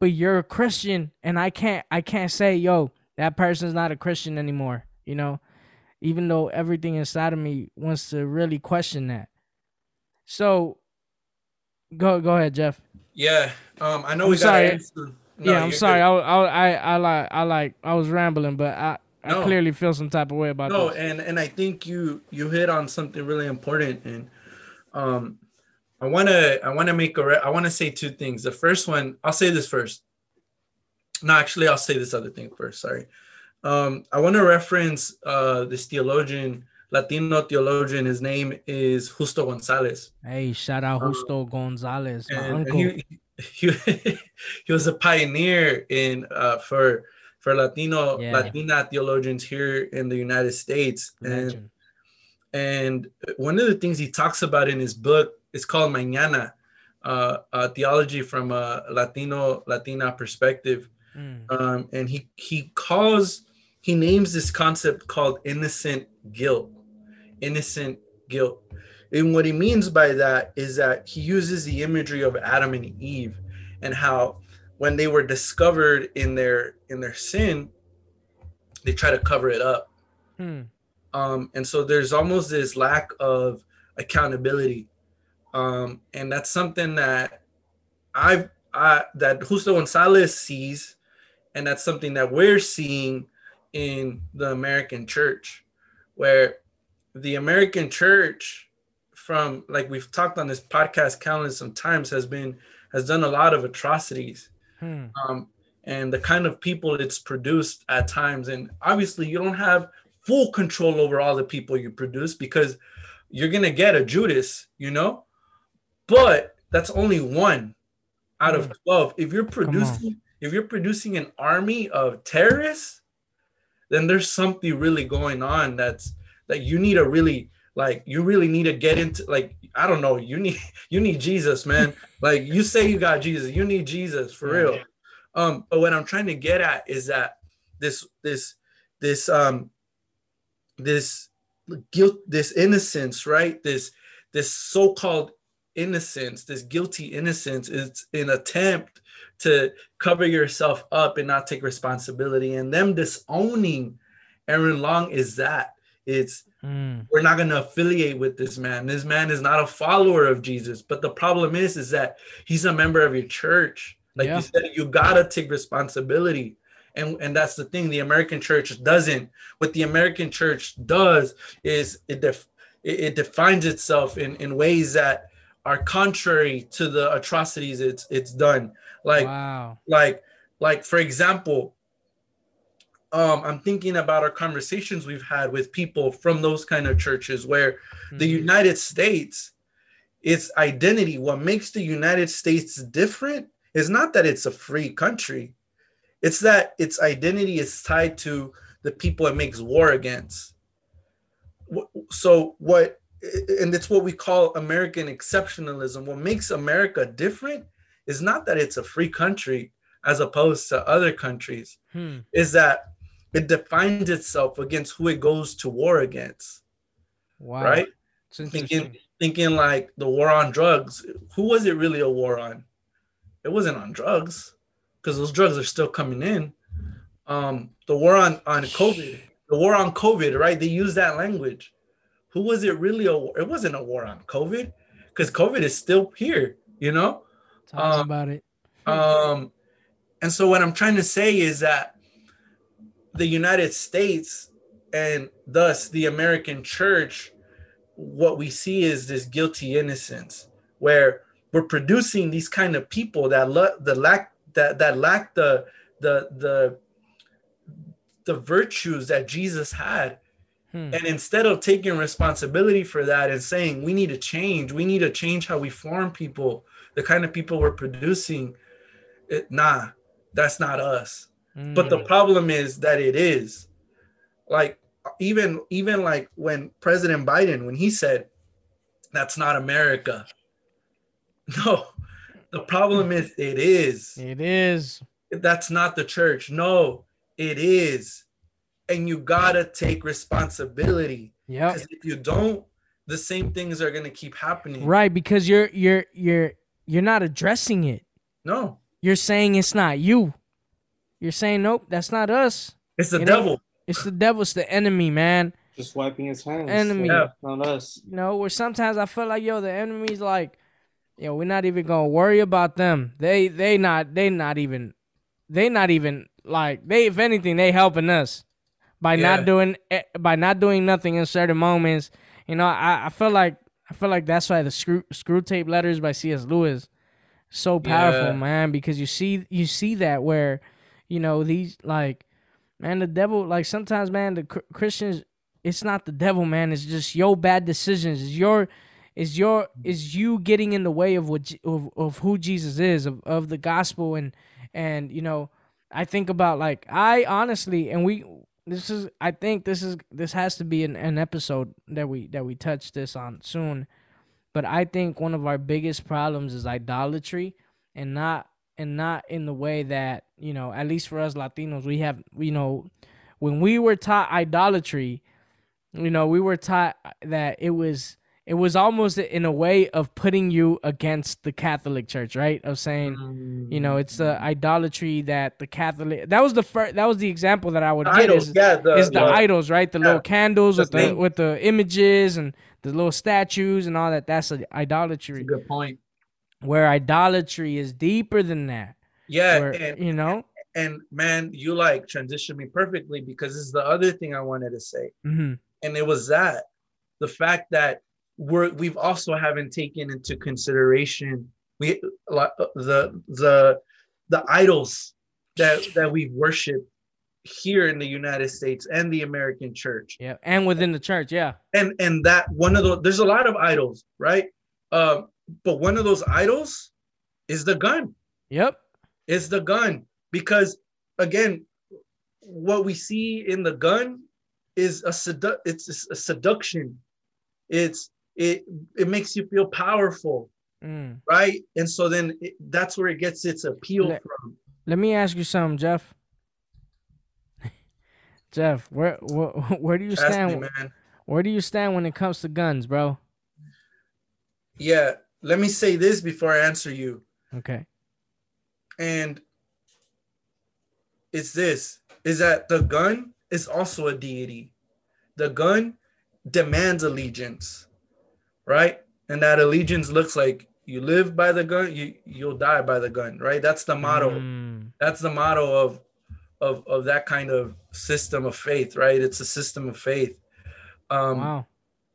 A: but you're a Christian and I can't I can't say, yo, that person's not a Christian anymore, you know? even though everything inside of me wants to really question that. So go go ahead, Jeff.
C: Yeah. Um I know
A: I'm
C: we
A: sorry.
C: got no,
A: yeah, I'm sorry.
C: good.
A: I, I I I like I like I was rambling, but I I clearly feel some type of way about
C: no
A: this.
C: and and i think you you hit on something really important and um i want to i want to make a re- i want to say two things. The first one i'll say this first. No actually i'll say this other thing first sorry. Um i want to reference uh this theologian latino theologian his name is justo gonzalez.
A: Hey, shout out
C: Um,
A: Justo Gonzalez, my
C: and, and
A: uncle.
C: he, he he was a pioneer in uh for for latino
A: Yeah.
C: latina theologians here in the united states. And and one of the things he talks about in his book is called Mañana, uh, uh, theology from a Latino Latina perspective.
A: Mm.
C: Um, and he he calls he names this concept called innocent guilt, innocent guilt. And what he means by that is that he uses the imagery of Adam and Eve and how when they were discovered in their in their sin, they try to cover it up
A: Hmm.
C: um, and so there's almost this lack of accountability um, and that's something that i've I, that justo gonzalez sees and that's something that we're seeing in the american church where the american church from like we've talked on this podcast countless times has been has done a lot of atrocities
A: Hmm.
C: um, and the kind of people it's produced at times. And obviously, you don't have full control over all the people you produce because you're gonna get a Judas, you know. But that's only one out of
A: Mm.
C: twelve. If you're producing, if you're producing an army of terrorists, then there's something really going on. That's that you need to really like. You really need to get into like. I don't know. You need you need Jesus, man. like you say you got Jesus, you need Jesus for
A: Yeah.
C: real. Um, but what I'm trying to get at is that this this this um this guilt, this innocence, right? This this so-called innocence, this guilty innocence is an attempt to cover yourself up and not take responsibility. And them disowning Aaron Long is that it's
A: Hmm.
C: we're not going to affiliate with this man. This man is not a follower of Jesus. But the problem is, is that he's a member of your church. Like
A: Yeah.
C: you said, you gotta take responsibility. And, and that's the thing the American church doesn't. What the American church does is it def, it, it defines itself in, in ways that are contrary to the atrocities it's it's done. Like
A: wow.
C: like like for example um i'm thinking about our conversations we've had with people from those kind of churches where the
A: Mhm.
C: united states its identity what makes the united states different is not that it's a free country it's that its identity is tied to the people it makes war against so what and it's what we call american exceptionalism. What makes america different is not that it's a free country as opposed to other countries
A: Hmm.
C: is that it defines itself against who it goes to war against
A: Wow.
C: right? Thinking thinking like the war on drugs who was it really a war on? It wasn't on drugs because those drugs are still coming in. Um the war on on covid the war on covid right? They use that language who was it really a war? It wasn't a war on COVID because COVID is still here, you know?
A: Us
C: Um,
A: about it.
C: Um, and so what I'm trying to say is that the United States and thus the American church, what we see is this guilty innocence where we're producing these kind of people that lo- the lack that that lack the the the the virtues that Jesus had.
A: Hmm.
C: And instead of taking responsibility for that and saying we need to change, we need to change how we form people, the kind of people we're producing, it, nah, that's not us. But the
A: Mm.
C: problem is that it is. Like even even like when President Biden when he said that's not America. No. The problem is it is.
A: it is.
C: That's not the church. No, it is. And you got to take responsibility.
A: Yeah.
C: Because if you don't, the same things are going to keep happening.
A: Right, because you're you're you're you're not addressing it.
C: No,
A: You're saying it's not you. You're saying nope, that's not us.
C: it's the
A: You know-
C: devil.
A: It's the devil, it's the enemy, man.
B: Just wiping his hands.
A: Enemy.
C: Yeah.
B: Not us.
A: You know, where sometimes I feel like yo, the enemy's like, yo, we're not even gonna worry about them. They they not they not even they not even like they if anything they helping us by
C: Yeah.
A: not doing eh, by not doing nothing in certain moments. You know, I I feel like I feel like that's why the screw Screwtape letters by C.S. Lewis so powerful,
C: Yeah.
A: man, because you see you see that where you know these like man the devil like sometimes man the Chr- Christians it's not the devil man it's just your bad decisions it's your is your is you getting in the way of what of, of who Jesus is of, of the gospel and and you know I think about like I honestly and we this is I think this is this has to be an, an episode that we that we touch this on soon. But I think one of our biggest problems is idolatry and not and not in the way that you know at least for us Latinos we have you know when we were taught idolatry you know we were taught that it was it was almost in a way of putting you against the Catholic Church right? Of saying you know it's the idolatry that the Catholic that was the first that was the example that I would get
C: idols.
A: is,
C: Yeah, the,
A: is the idols right? The
C: yeah,
A: little candles with the with the images and the little statues and all that. That's a
C: That's
A: idolatry
C: good point.
A: where idolatry is deeper than that.
C: Yeah,
A: where,
C: and
A: you know?
C: and man, you like transitioned me perfectly because this is the other thing I wanted to say,
A: hmm
C: and it was that the fact that we're we've also haven't taken into consideration we the the the idols that that we worship here in the United States and the American church.
A: yeah and within the church yeah.
C: And and that one of those there's a lot of idols right? Um but one of those idols is the gun.
A: Yep.
C: Is the gun. Because again what we see in the gun is a sedu- it's a seduction. It's it it makes you feel powerful
A: mm.
C: right? And so then it, that's where it gets its appeal
A: Let-
C: from.
A: let me ask you something jeff. Jeff where where, where do you
C: Ask me,
A: stand
C: man.
A: where do you stand when it comes to guns bro?
C: Yeah let me say this before i answer you.
A: Okay.
C: And it's this is that the gun is also a deity. The gun demands allegiance right? And that allegiance looks like you live by the gun you you'll die by the gun right? That's the motto.
A: Mm,
C: that's the motto of of of that kind of system of faith right? It's a system of faith. Um
A: wow.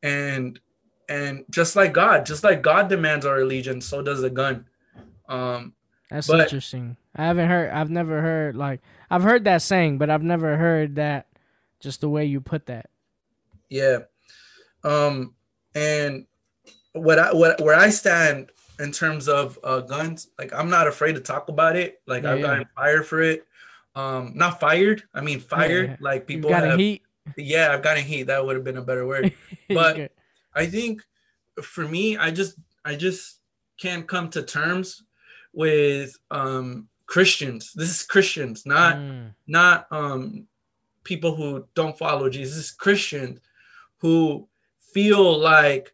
C: and and just like god just like god demands our allegiance so does the gun. Um
A: that's
C: but-
A: interesting. I haven't heard i've never heard like i've heard that saying but i've never heard that just the way you put that.
C: Yeah. Um and what I what where I stand in terms of uh guns, like I'm not afraid to talk about it. Like
A: Yeah,
C: I've
A: yeah.
C: gotten fired for it. Um not fired, I mean fired.
A: yeah.
C: Like people
A: got
C: have
A: heat
C: yeah, I've gotten heat. That would have been a better word. But- I think for me, I just I just can't come to terms with um Christians. This is Christians, not
A: Mm,
C: not um people who don't follow Jesus, Christians who feel like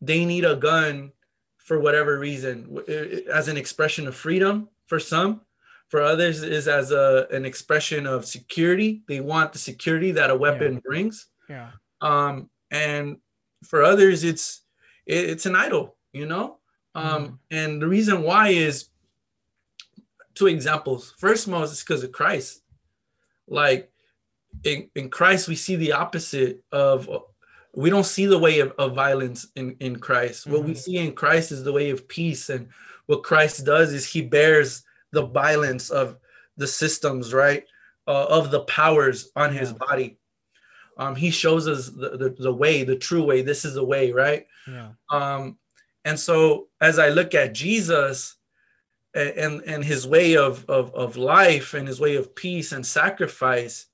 C: they need a gun for whatever reason as an expression of freedom for some for others is as a an expression of security. They want the security that a weapon brings.
A: Yeah.
C: Um and for others it's it, it's an idol you know? Um and the reason why is two examples. First most is because of christ. Like in, in christ we see the opposite of we don't see the way of, of violence in in christ. What we
A: Mhm.
C: see in christ is the way of peace and what christ does is he bears the violence of the systems right uh, of the powers on his body. Um he shows us the, the the way the true way. This is the way right?
A: Yeah.
C: um and so as i look at jesus a- and and his way of of, of life and his way of peace and sacrifice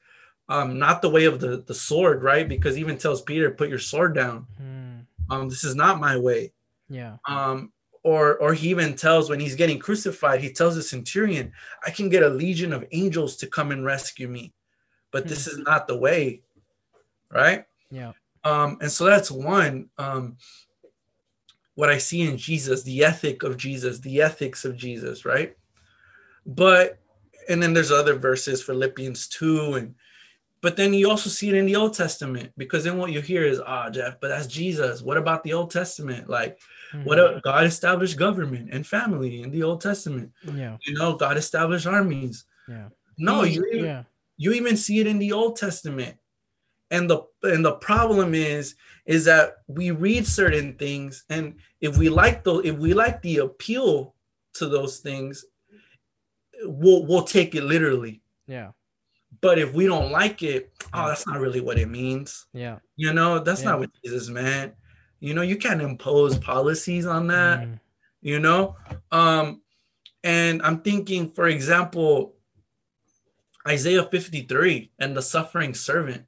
C: um not the way of the the sword right because he even tells peter put your sword down
A: Mm.
C: um this is not my way
A: Yeah.
C: um or or he even tells when he's getting crucified he tells the centurion i can get a legion of angels to come and rescue me but this is not the way right
A: Yeah.
C: um and so that's one um what i see in jesus the ethic of jesus the ethics of jesus right but and then there's other verses philippians 2 and but then you also see it in the old testament because then what you hear is ah jeff but that's jesus what about the old testament like what
A: Mhm.
C: a, god established government and family in the old testament
A: Yeah.
C: you know god established armies
A: Yeah.
C: no you even,
A: yeah.
C: you even see it in the old testament and the and the problem is is that we read certain things and if we like the if we like the appeal to those things we'll we'll take it literally
A: Yeah.
C: But if we don't like it oh that's not really what it means
A: Yeah.
C: you know that's
A: Yeah.
C: not what jesus meant you know you can't impose policies on that
A: Mm.
C: you know um and i'm thinking for example isaiah 53 and the suffering servant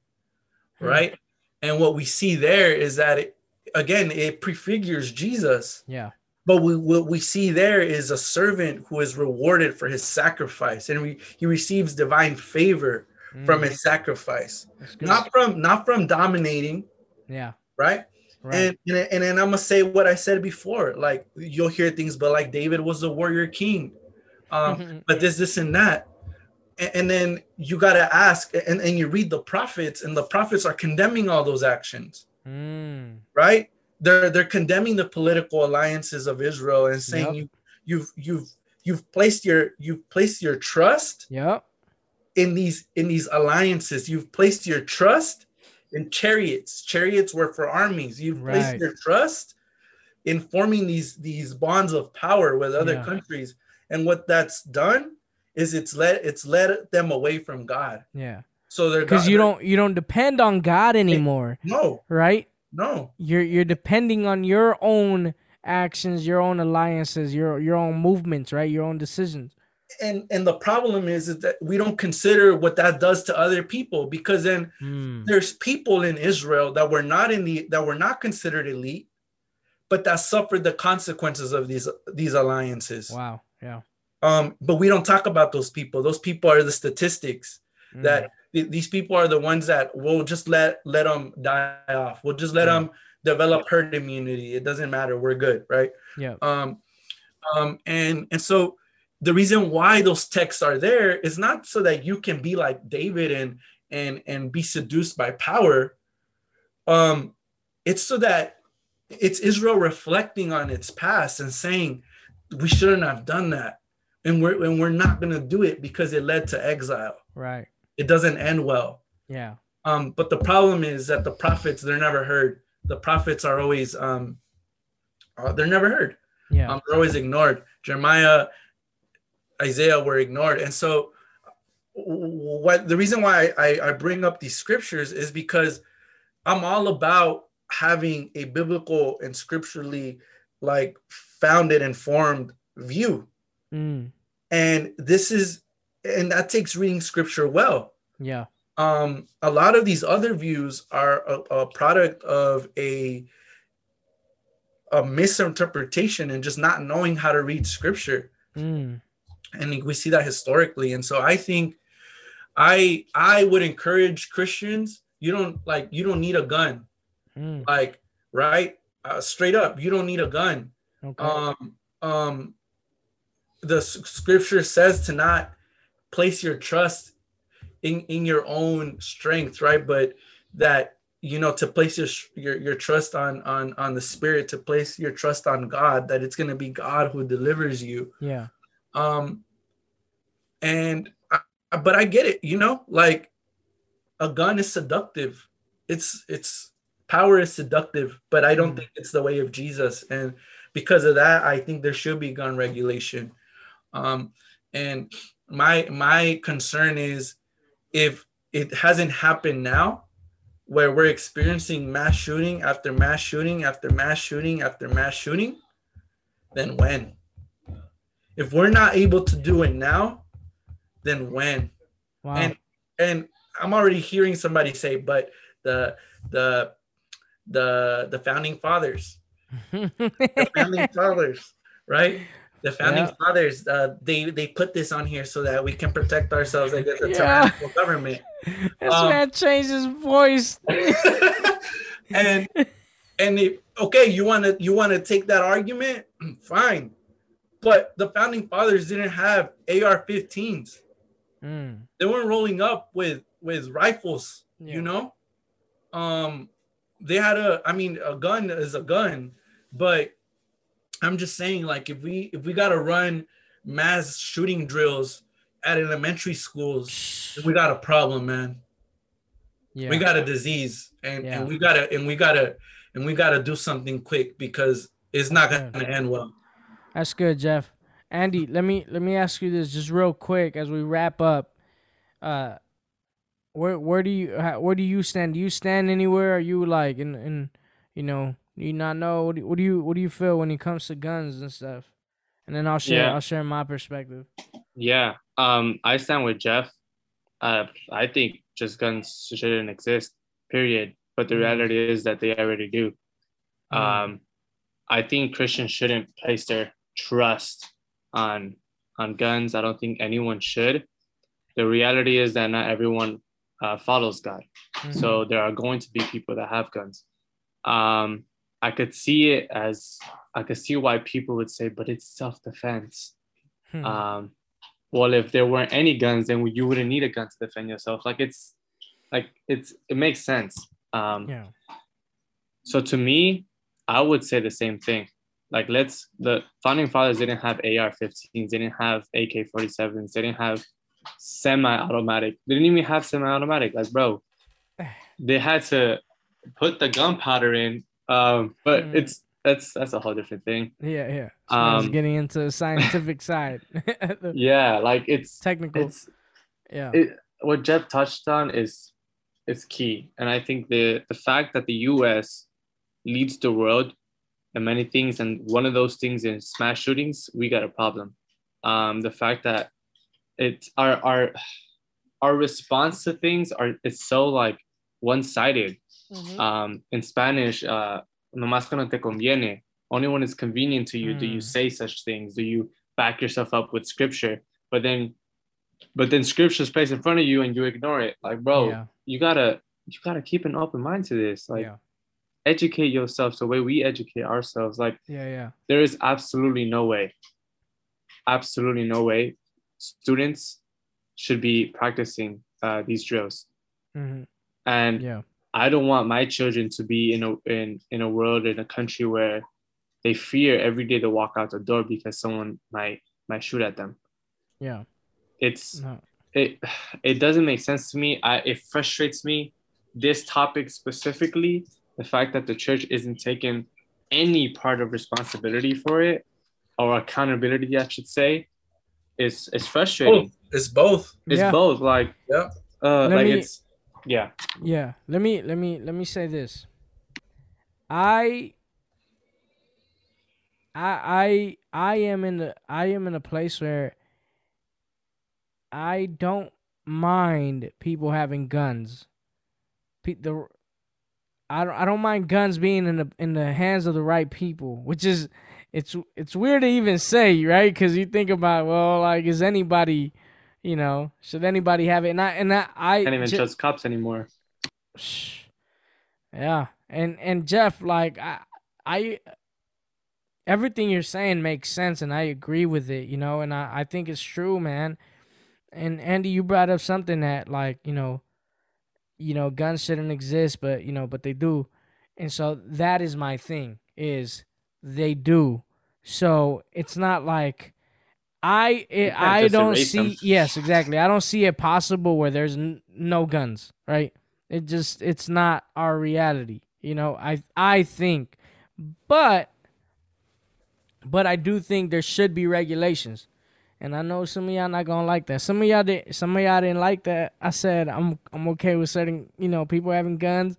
A: Hmm.
C: right and what we see there is that it, again it prefigures jesus
A: Yeah.
C: But we, what we see there is a servant who is rewarded for his sacrifice and we, he receives divine favor from
A: Mm.
C: his sacrifice not from not from dominating
A: yeah.
C: right
A: Right.
C: and, and and then I'm gonna say what I said before. Like you'll hear things, but like David was the warrior king, um, but this, this, and that, and, and then you gotta ask, and, and you read the prophets, and the prophets are condemning all those actions,
A: mm.
C: right? They're they're condemning the political alliances of Israel and saying
A: Yep.
C: you you've you've you've placed your you've placed your trust
A: Yep.
C: in these in these alliances. You've placed your trust in chariots. Chariots were for armies. You've placed your trust in forming these these bonds of power with other
A: Yeah.
C: countries. And what that's done is it's led it's led them away from God.
A: Yeah.
C: So they're
A: Because you don't you don't depend on God anymore,
C: no
A: right?
C: No
A: You're you're depending on your own actions, your own alliances, your your own movements, right? Your own decisions.
C: and and the problem is, is that we don't consider what that does to other people because then
A: Mm.
C: there's people in Israel that were not in the that were not considered elite, but that suffered the consequences of these these alliances.
A: Wow. Yeah.
C: Um, but we don't talk about those people. Those people are the statistics.
A: Mm.
C: That th- these people are the ones that will just let let them die off. We'll just let
A: Yeah.
C: them develop herd immunity. It doesn't matter. We're good, right?
A: Yeah.
C: Um, um, and and so the reason why those texts are there is not so that you can be like David and and and be seduced by power. Um, it's so that it's Israel reflecting on its past and saying we shouldn't have done that, and we're and we're not gonna do it because it led to exile.
A: Right.
C: It doesn't end well.
A: Yeah.
C: Um, but the problem is that the prophets they're never heard. The prophets are always um, uh, they're never heard.
A: Yeah.
C: Um, they're always ignored. Jeremiah, Isaiah were ignored, and so what the reason why I, I bring up these scriptures is because I'm all about having a biblical and scripturally like founded and formed view,
A: Mm.
C: and this is and that takes reading scripture well.
A: Yeah.
C: Um, a lot of these other views are a, a product of a a misinterpretation and just not knowing how to read scripture
A: Mm.
C: and we see that historically and so i think i i would encourage christians you don't like you don't need a gun
A: Mm.
C: like right uh, straight up you don't need a gun
A: Okay.
C: um um the scripture says to not place your trust in in your own strength right? But that you know to place your your, your trust on on on the spirit to place your trust on god that it's going to be god who delivers you.
A: Yeah.
C: um and I, but i get it you know like a gun is seductive. It's it's power is seductive but i don't
A: Mm.
C: think it's the way of jesus. And because of that i think there should be gun regulation. Um and my my concern is if it hasn't happened now where we're experiencing mass shooting after mass shooting after mass shooting after mass shooting then when? If we're not able to do it now then when?
A: Wow.
C: and and i'm already hearing somebody say but the the the the founding fathers the founding fathers right the founding
A: Yeah.
C: fathers uh, they they put this on here so that we can protect ourselves against a
A: Yeah.
C: tyrannical government
A: this
C: um,
A: man changed his voice.
C: and and if, okay you want to you want to take that argument fine but the founding fathers didn't have ar-15s
A: Mm.
C: they weren't rolling up with with rifles
A: Yeah.
C: you know um they had a i mean a gun is a gun but i'm just saying like if we if we got to run mass shooting drills at elementary schools we got a problem man
A: Yeah.
C: we got a disease and,
A: Yeah.
C: and we gotta and we gotta and we gotta do something quick because it's not gonna end well
A: That's good, Jeff. Andy, let me let me ask you this just real quick as we wrap up. Uh, where where do you how, where do you stand? Do you stand anywhere? Are you like in in you know you not know what do, what do you what do you feel when it comes to guns and stuff? And then I'll share
B: Yeah.
A: I'll share my perspective.
B: Yeah, um, I stand with Jeff. Uh, I think just guns shouldn't exist, period. But the
A: Mm.
B: reality is that they already do.
A: Mm.
B: Um, I think Christians shouldn't place their trust on on guns. I don't think anyone should. The reality is that not everyone uh, follows God.
A: Mhm.
B: So there are going to be people that have guns. Um, I could see it as I could see why people would say, but it's self defense.
A: Hmm.
B: Um, well, if there weren't any guns, then you wouldn't need a gun to defend yourself. Like it's, like it's, it makes sense. Um,
A: yeah.
B: So to me, I would say the same thing. Like let's the founding fathers didn't have AR-15s, they didn't have AK-47s, they didn't have semi-automatic. They didn't even have semi-automatic. Like bro, they had to put the gunpowder in. Um, but
A: Mhm.
B: it's that's that's a whole different thing.
A: Yeah, yeah. So
B: Um,
A: getting into the scientific side. the
B: Yeah, like it's
A: technical.
B: it's
A: yeah.
B: it, what Jeff touched on is is key, and I think the the fact that the U.S. leads the world in many things, and one of those things is mass shootings, we got a problem. Um, the fact that it's our our our response to things are it's so like one sided.
A: Mhm.
B: Um, in Spanish, uh, nomás cuando te conviene. Only when it's convenient to you do you
A: Mm.
B: say such things. Do you back yourself up with scripture? But then, but then scripture's placed in front of you and you ignore it. Like, bro,
A: yeah.
B: you gotta you gotta keep an open mind to this. Like,
A: yeah.
B: educate yourself the way we educate ourselves. Like,
A: Yeah. Yeah.
B: there is absolutely no way, absolutely no way, students should be practicing uh, these drills.
A: hmm
B: And
A: Yeah.
B: I don't want my children to be in a in in a world in a country where they fear every day to walk out the door because someone might might shoot at them.
A: Yeah.
B: It's
A: No.
B: it it doesn't make sense to me. I it frustrates me. This topic specifically, the fact that the church isn't taking any part of responsibility for it or accountability, I should say, is is frustrating.
C: it's both
B: It's
A: Yeah.
B: both like
C: Yeah.
B: uh
A: Let
B: like
A: me-
B: it's yeah.
A: Yeah. Let me let me let me say this. I I I I am in the I am in a place where I don't mind people having guns. Pe- the I don't I don't mind guns being in the in the hands of the right people, which is it's it's weird to even say, right? Because you think about well, like is anybody, you know, should anybody have it? And I and I I
B: Can't even trust cops anymore.
A: Yeah, and and Jeff, like I, I, everything you're saying makes sense, and I agree with it. You know, and I I think it's true, man. And Andy, you brought up something that like you know, you know guns shouldn't exist, but you know, but they do, and so that is my thing is they do. So it's not like I eh,
B: it,
A: I don't see
B: them.
A: yes exactly I don't see it possible where there's n- no guns right it just it's not our reality you know I I think but but I do think there should be regulations and I know some of y'all not gonna like that some of y'all did some of y'all didn't like that I said I'm I'm okay with certain you know people having guns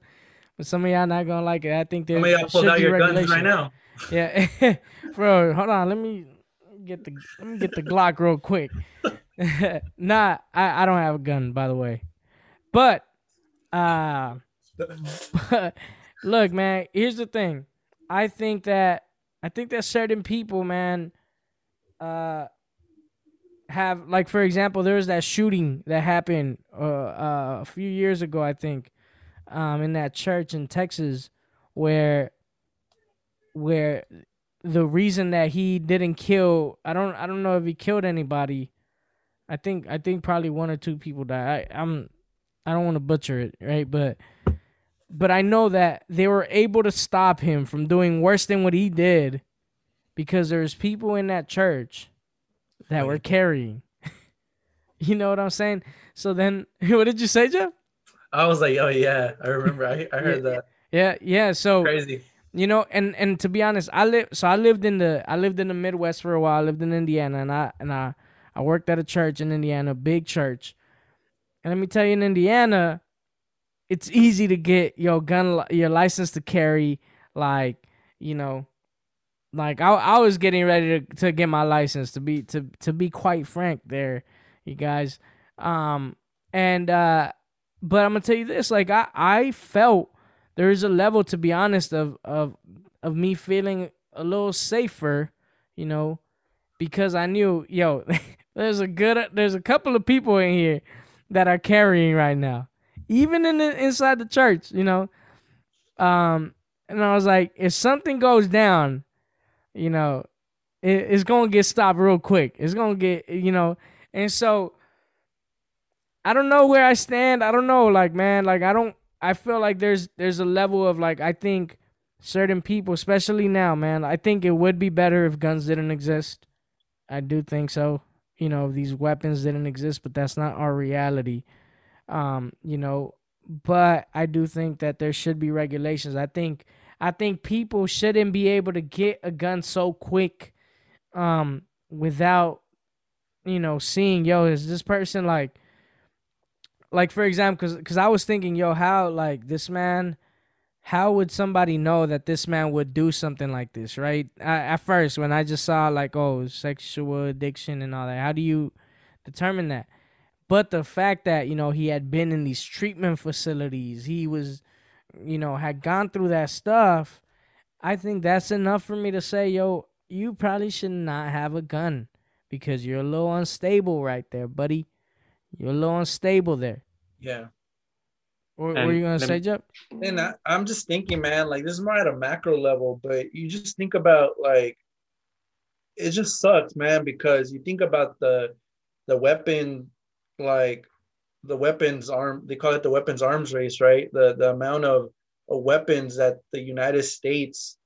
A: but some of y'all not gonna like it I think there
C: Some of y'all pulled
A: should
C: out
A: be
C: your guns right now.
A: Yeah, bro. Hold on. Let me get the let me get the Glock real quick. nah, I, I don't have a gun, by the way. But uh but look, man, here's the thing. I think that I think that certain people, man, uh have like for example, there was that shooting that happened uh, uh a few years ago, I think, um in that church in Texas where where the reason that he didn't kill I don't I don't know if he killed anybody. I think I think probably one or two people died. I, I'm I don't want to butcher it, right? But but I know that they were able to stop him from doing worse than what he did because there's people in that church that were carrying. you know what I'm saying? So then what did you say, Jeff?
C: I was like, oh yeah, I remember. I, I heard that.
A: Yeah, yeah. So
C: Crazy.
A: You know and and to be honest i live so i lived in the i lived in the midwest for a while. I lived in indiana and i and i i worked at a church in indiana big church. And let me tell you in indiana it's easy to get your gun your license to carry like you know like i, I was getting ready to, to get my license to be to to be quite frank there you guys. Um and uh but i'm gonna tell you this like i i felt there's a level to be honest of of of me feeling a little safer you know because i knew yo there's a good there's a couple of people in here that are carrying right now even in the inside the church you know. Um and i was like if something goes down you know it, it's gonna get stopped real quick. It's gonna get you know. And so i don't know where i stand. I don't know like man like i don't I feel like there's there's a level of like I think certain people, especially now, man, I think it would be better if guns didn't exist. I do think so. You know, these weapons didn't exist, but that's not our reality. Um, you know, but I do think that there should be regulations. I think I think people shouldn't be able to get a gun so quick um without you know seeing yo is this person like like for example because because i was thinking yo how like this man how would somebody know that this man would do something like this right? I, at first when i just saw like oh sexual addiction and all that how do you determine that? But the fact that you know he had been in these treatment facilities he was you know had gone through that stuff i think that's enough for me to say yo you probably should not have a gun because you're a little unstable right there buddy you're a little unstable there
C: Yeah.
A: what what were you gonna say
B: me-
A: Jeff?
C: And I, I'm just thinking, man, like this is more at a macro level, but you just think about like it just sucks, man, because you think about the the weapon, like the weapons arm they call it the weapons arms race, right? The the amount of, of weapons that the United States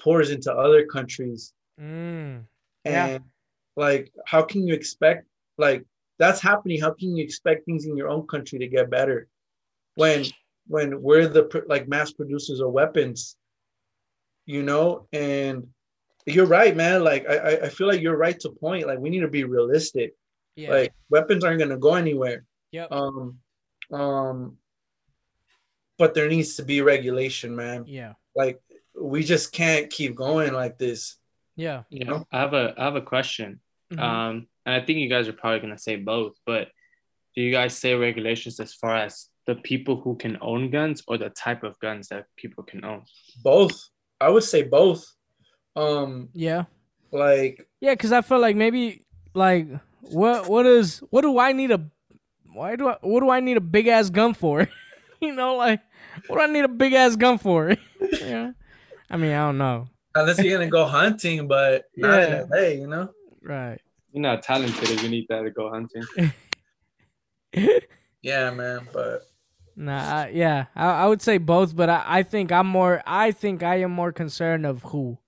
C: pours into other countries.
A: Mm.
C: And
A: Yeah.
C: like how can you expect like that's happening? How can you expect things in your own country to get better when when we're the like mass producers of weapons, you know? And you're right, man. Like I I- I feel like you're right to point. Like we need to be realistic.
A: Yeah.
C: Like weapons aren't gonna go anywhere.
A: yep.
C: Um um but there needs to be regulation, man.
A: yeah.
C: Like we just can't keep going like this.
A: Yeah.
B: Yeah,
C: know?
B: I have a I have a question.
A: Mhm.
B: Um, and I think you guys are probably gonna say both, but do you guys say regulations as far as the people who can own guns or the type of guns that people can own?
C: Both. I would say both. Um
A: yeah.
C: like
A: Yeah, because I feel like maybe like what what is what do I need a why do I what do I need a big ass gun for? you know, like what do I need a big ass gun for? yeah. I mean, I don't know.
C: unless you're gonna go hunting, but not
A: Yeah.
C: in LA, you know?
A: Right.
B: You're not talented if you need that to go hunting.
C: Yeah, man. But
A: Nah, I, yeah, I, I would say both, but I, I think I'm more. I think I am more concerned of who,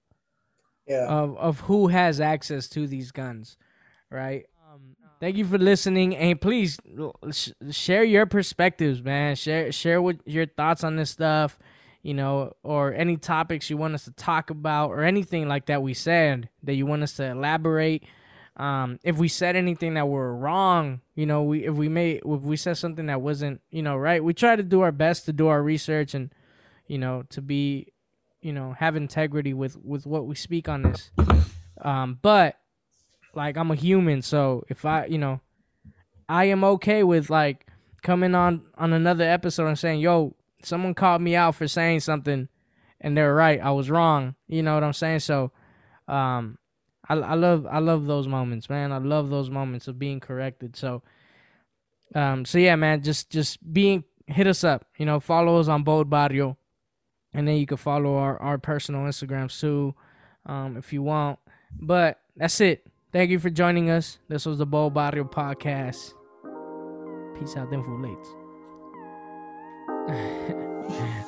C: Yeah.
A: of of who has access to these guns, right? Um, thank you for listening, and please sh- share your perspectives, man. Share share what your thoughts on this stuff, you know, or any topics you want us to talk about, or anything like that we said that you want us to elaborate. Um, if we said anything that were wrong, you know, we if we made if we said something that wasn't, you know, right, we try to do our best to do our research and, you know, to be, you know, have integrity with with what we speak on this. Um, but like I'm a human, so if I, you know, I am okay with like coming on on another episode and saying, "Yo, someone called me out for saying something, and they're right. I was wrong." You know what I'm saying? So, um, I I love I love those moments, man. I love those moments of being corrected. So, um, so yeah, man, just just being hit us up. You know, follow us on Bold Barrio, and then you can follow our our personal Instagrams too, um, if you want. But that's it. Thank you for joining us. This was the Bold Barrio podcast. Peace out, them for late. 哎，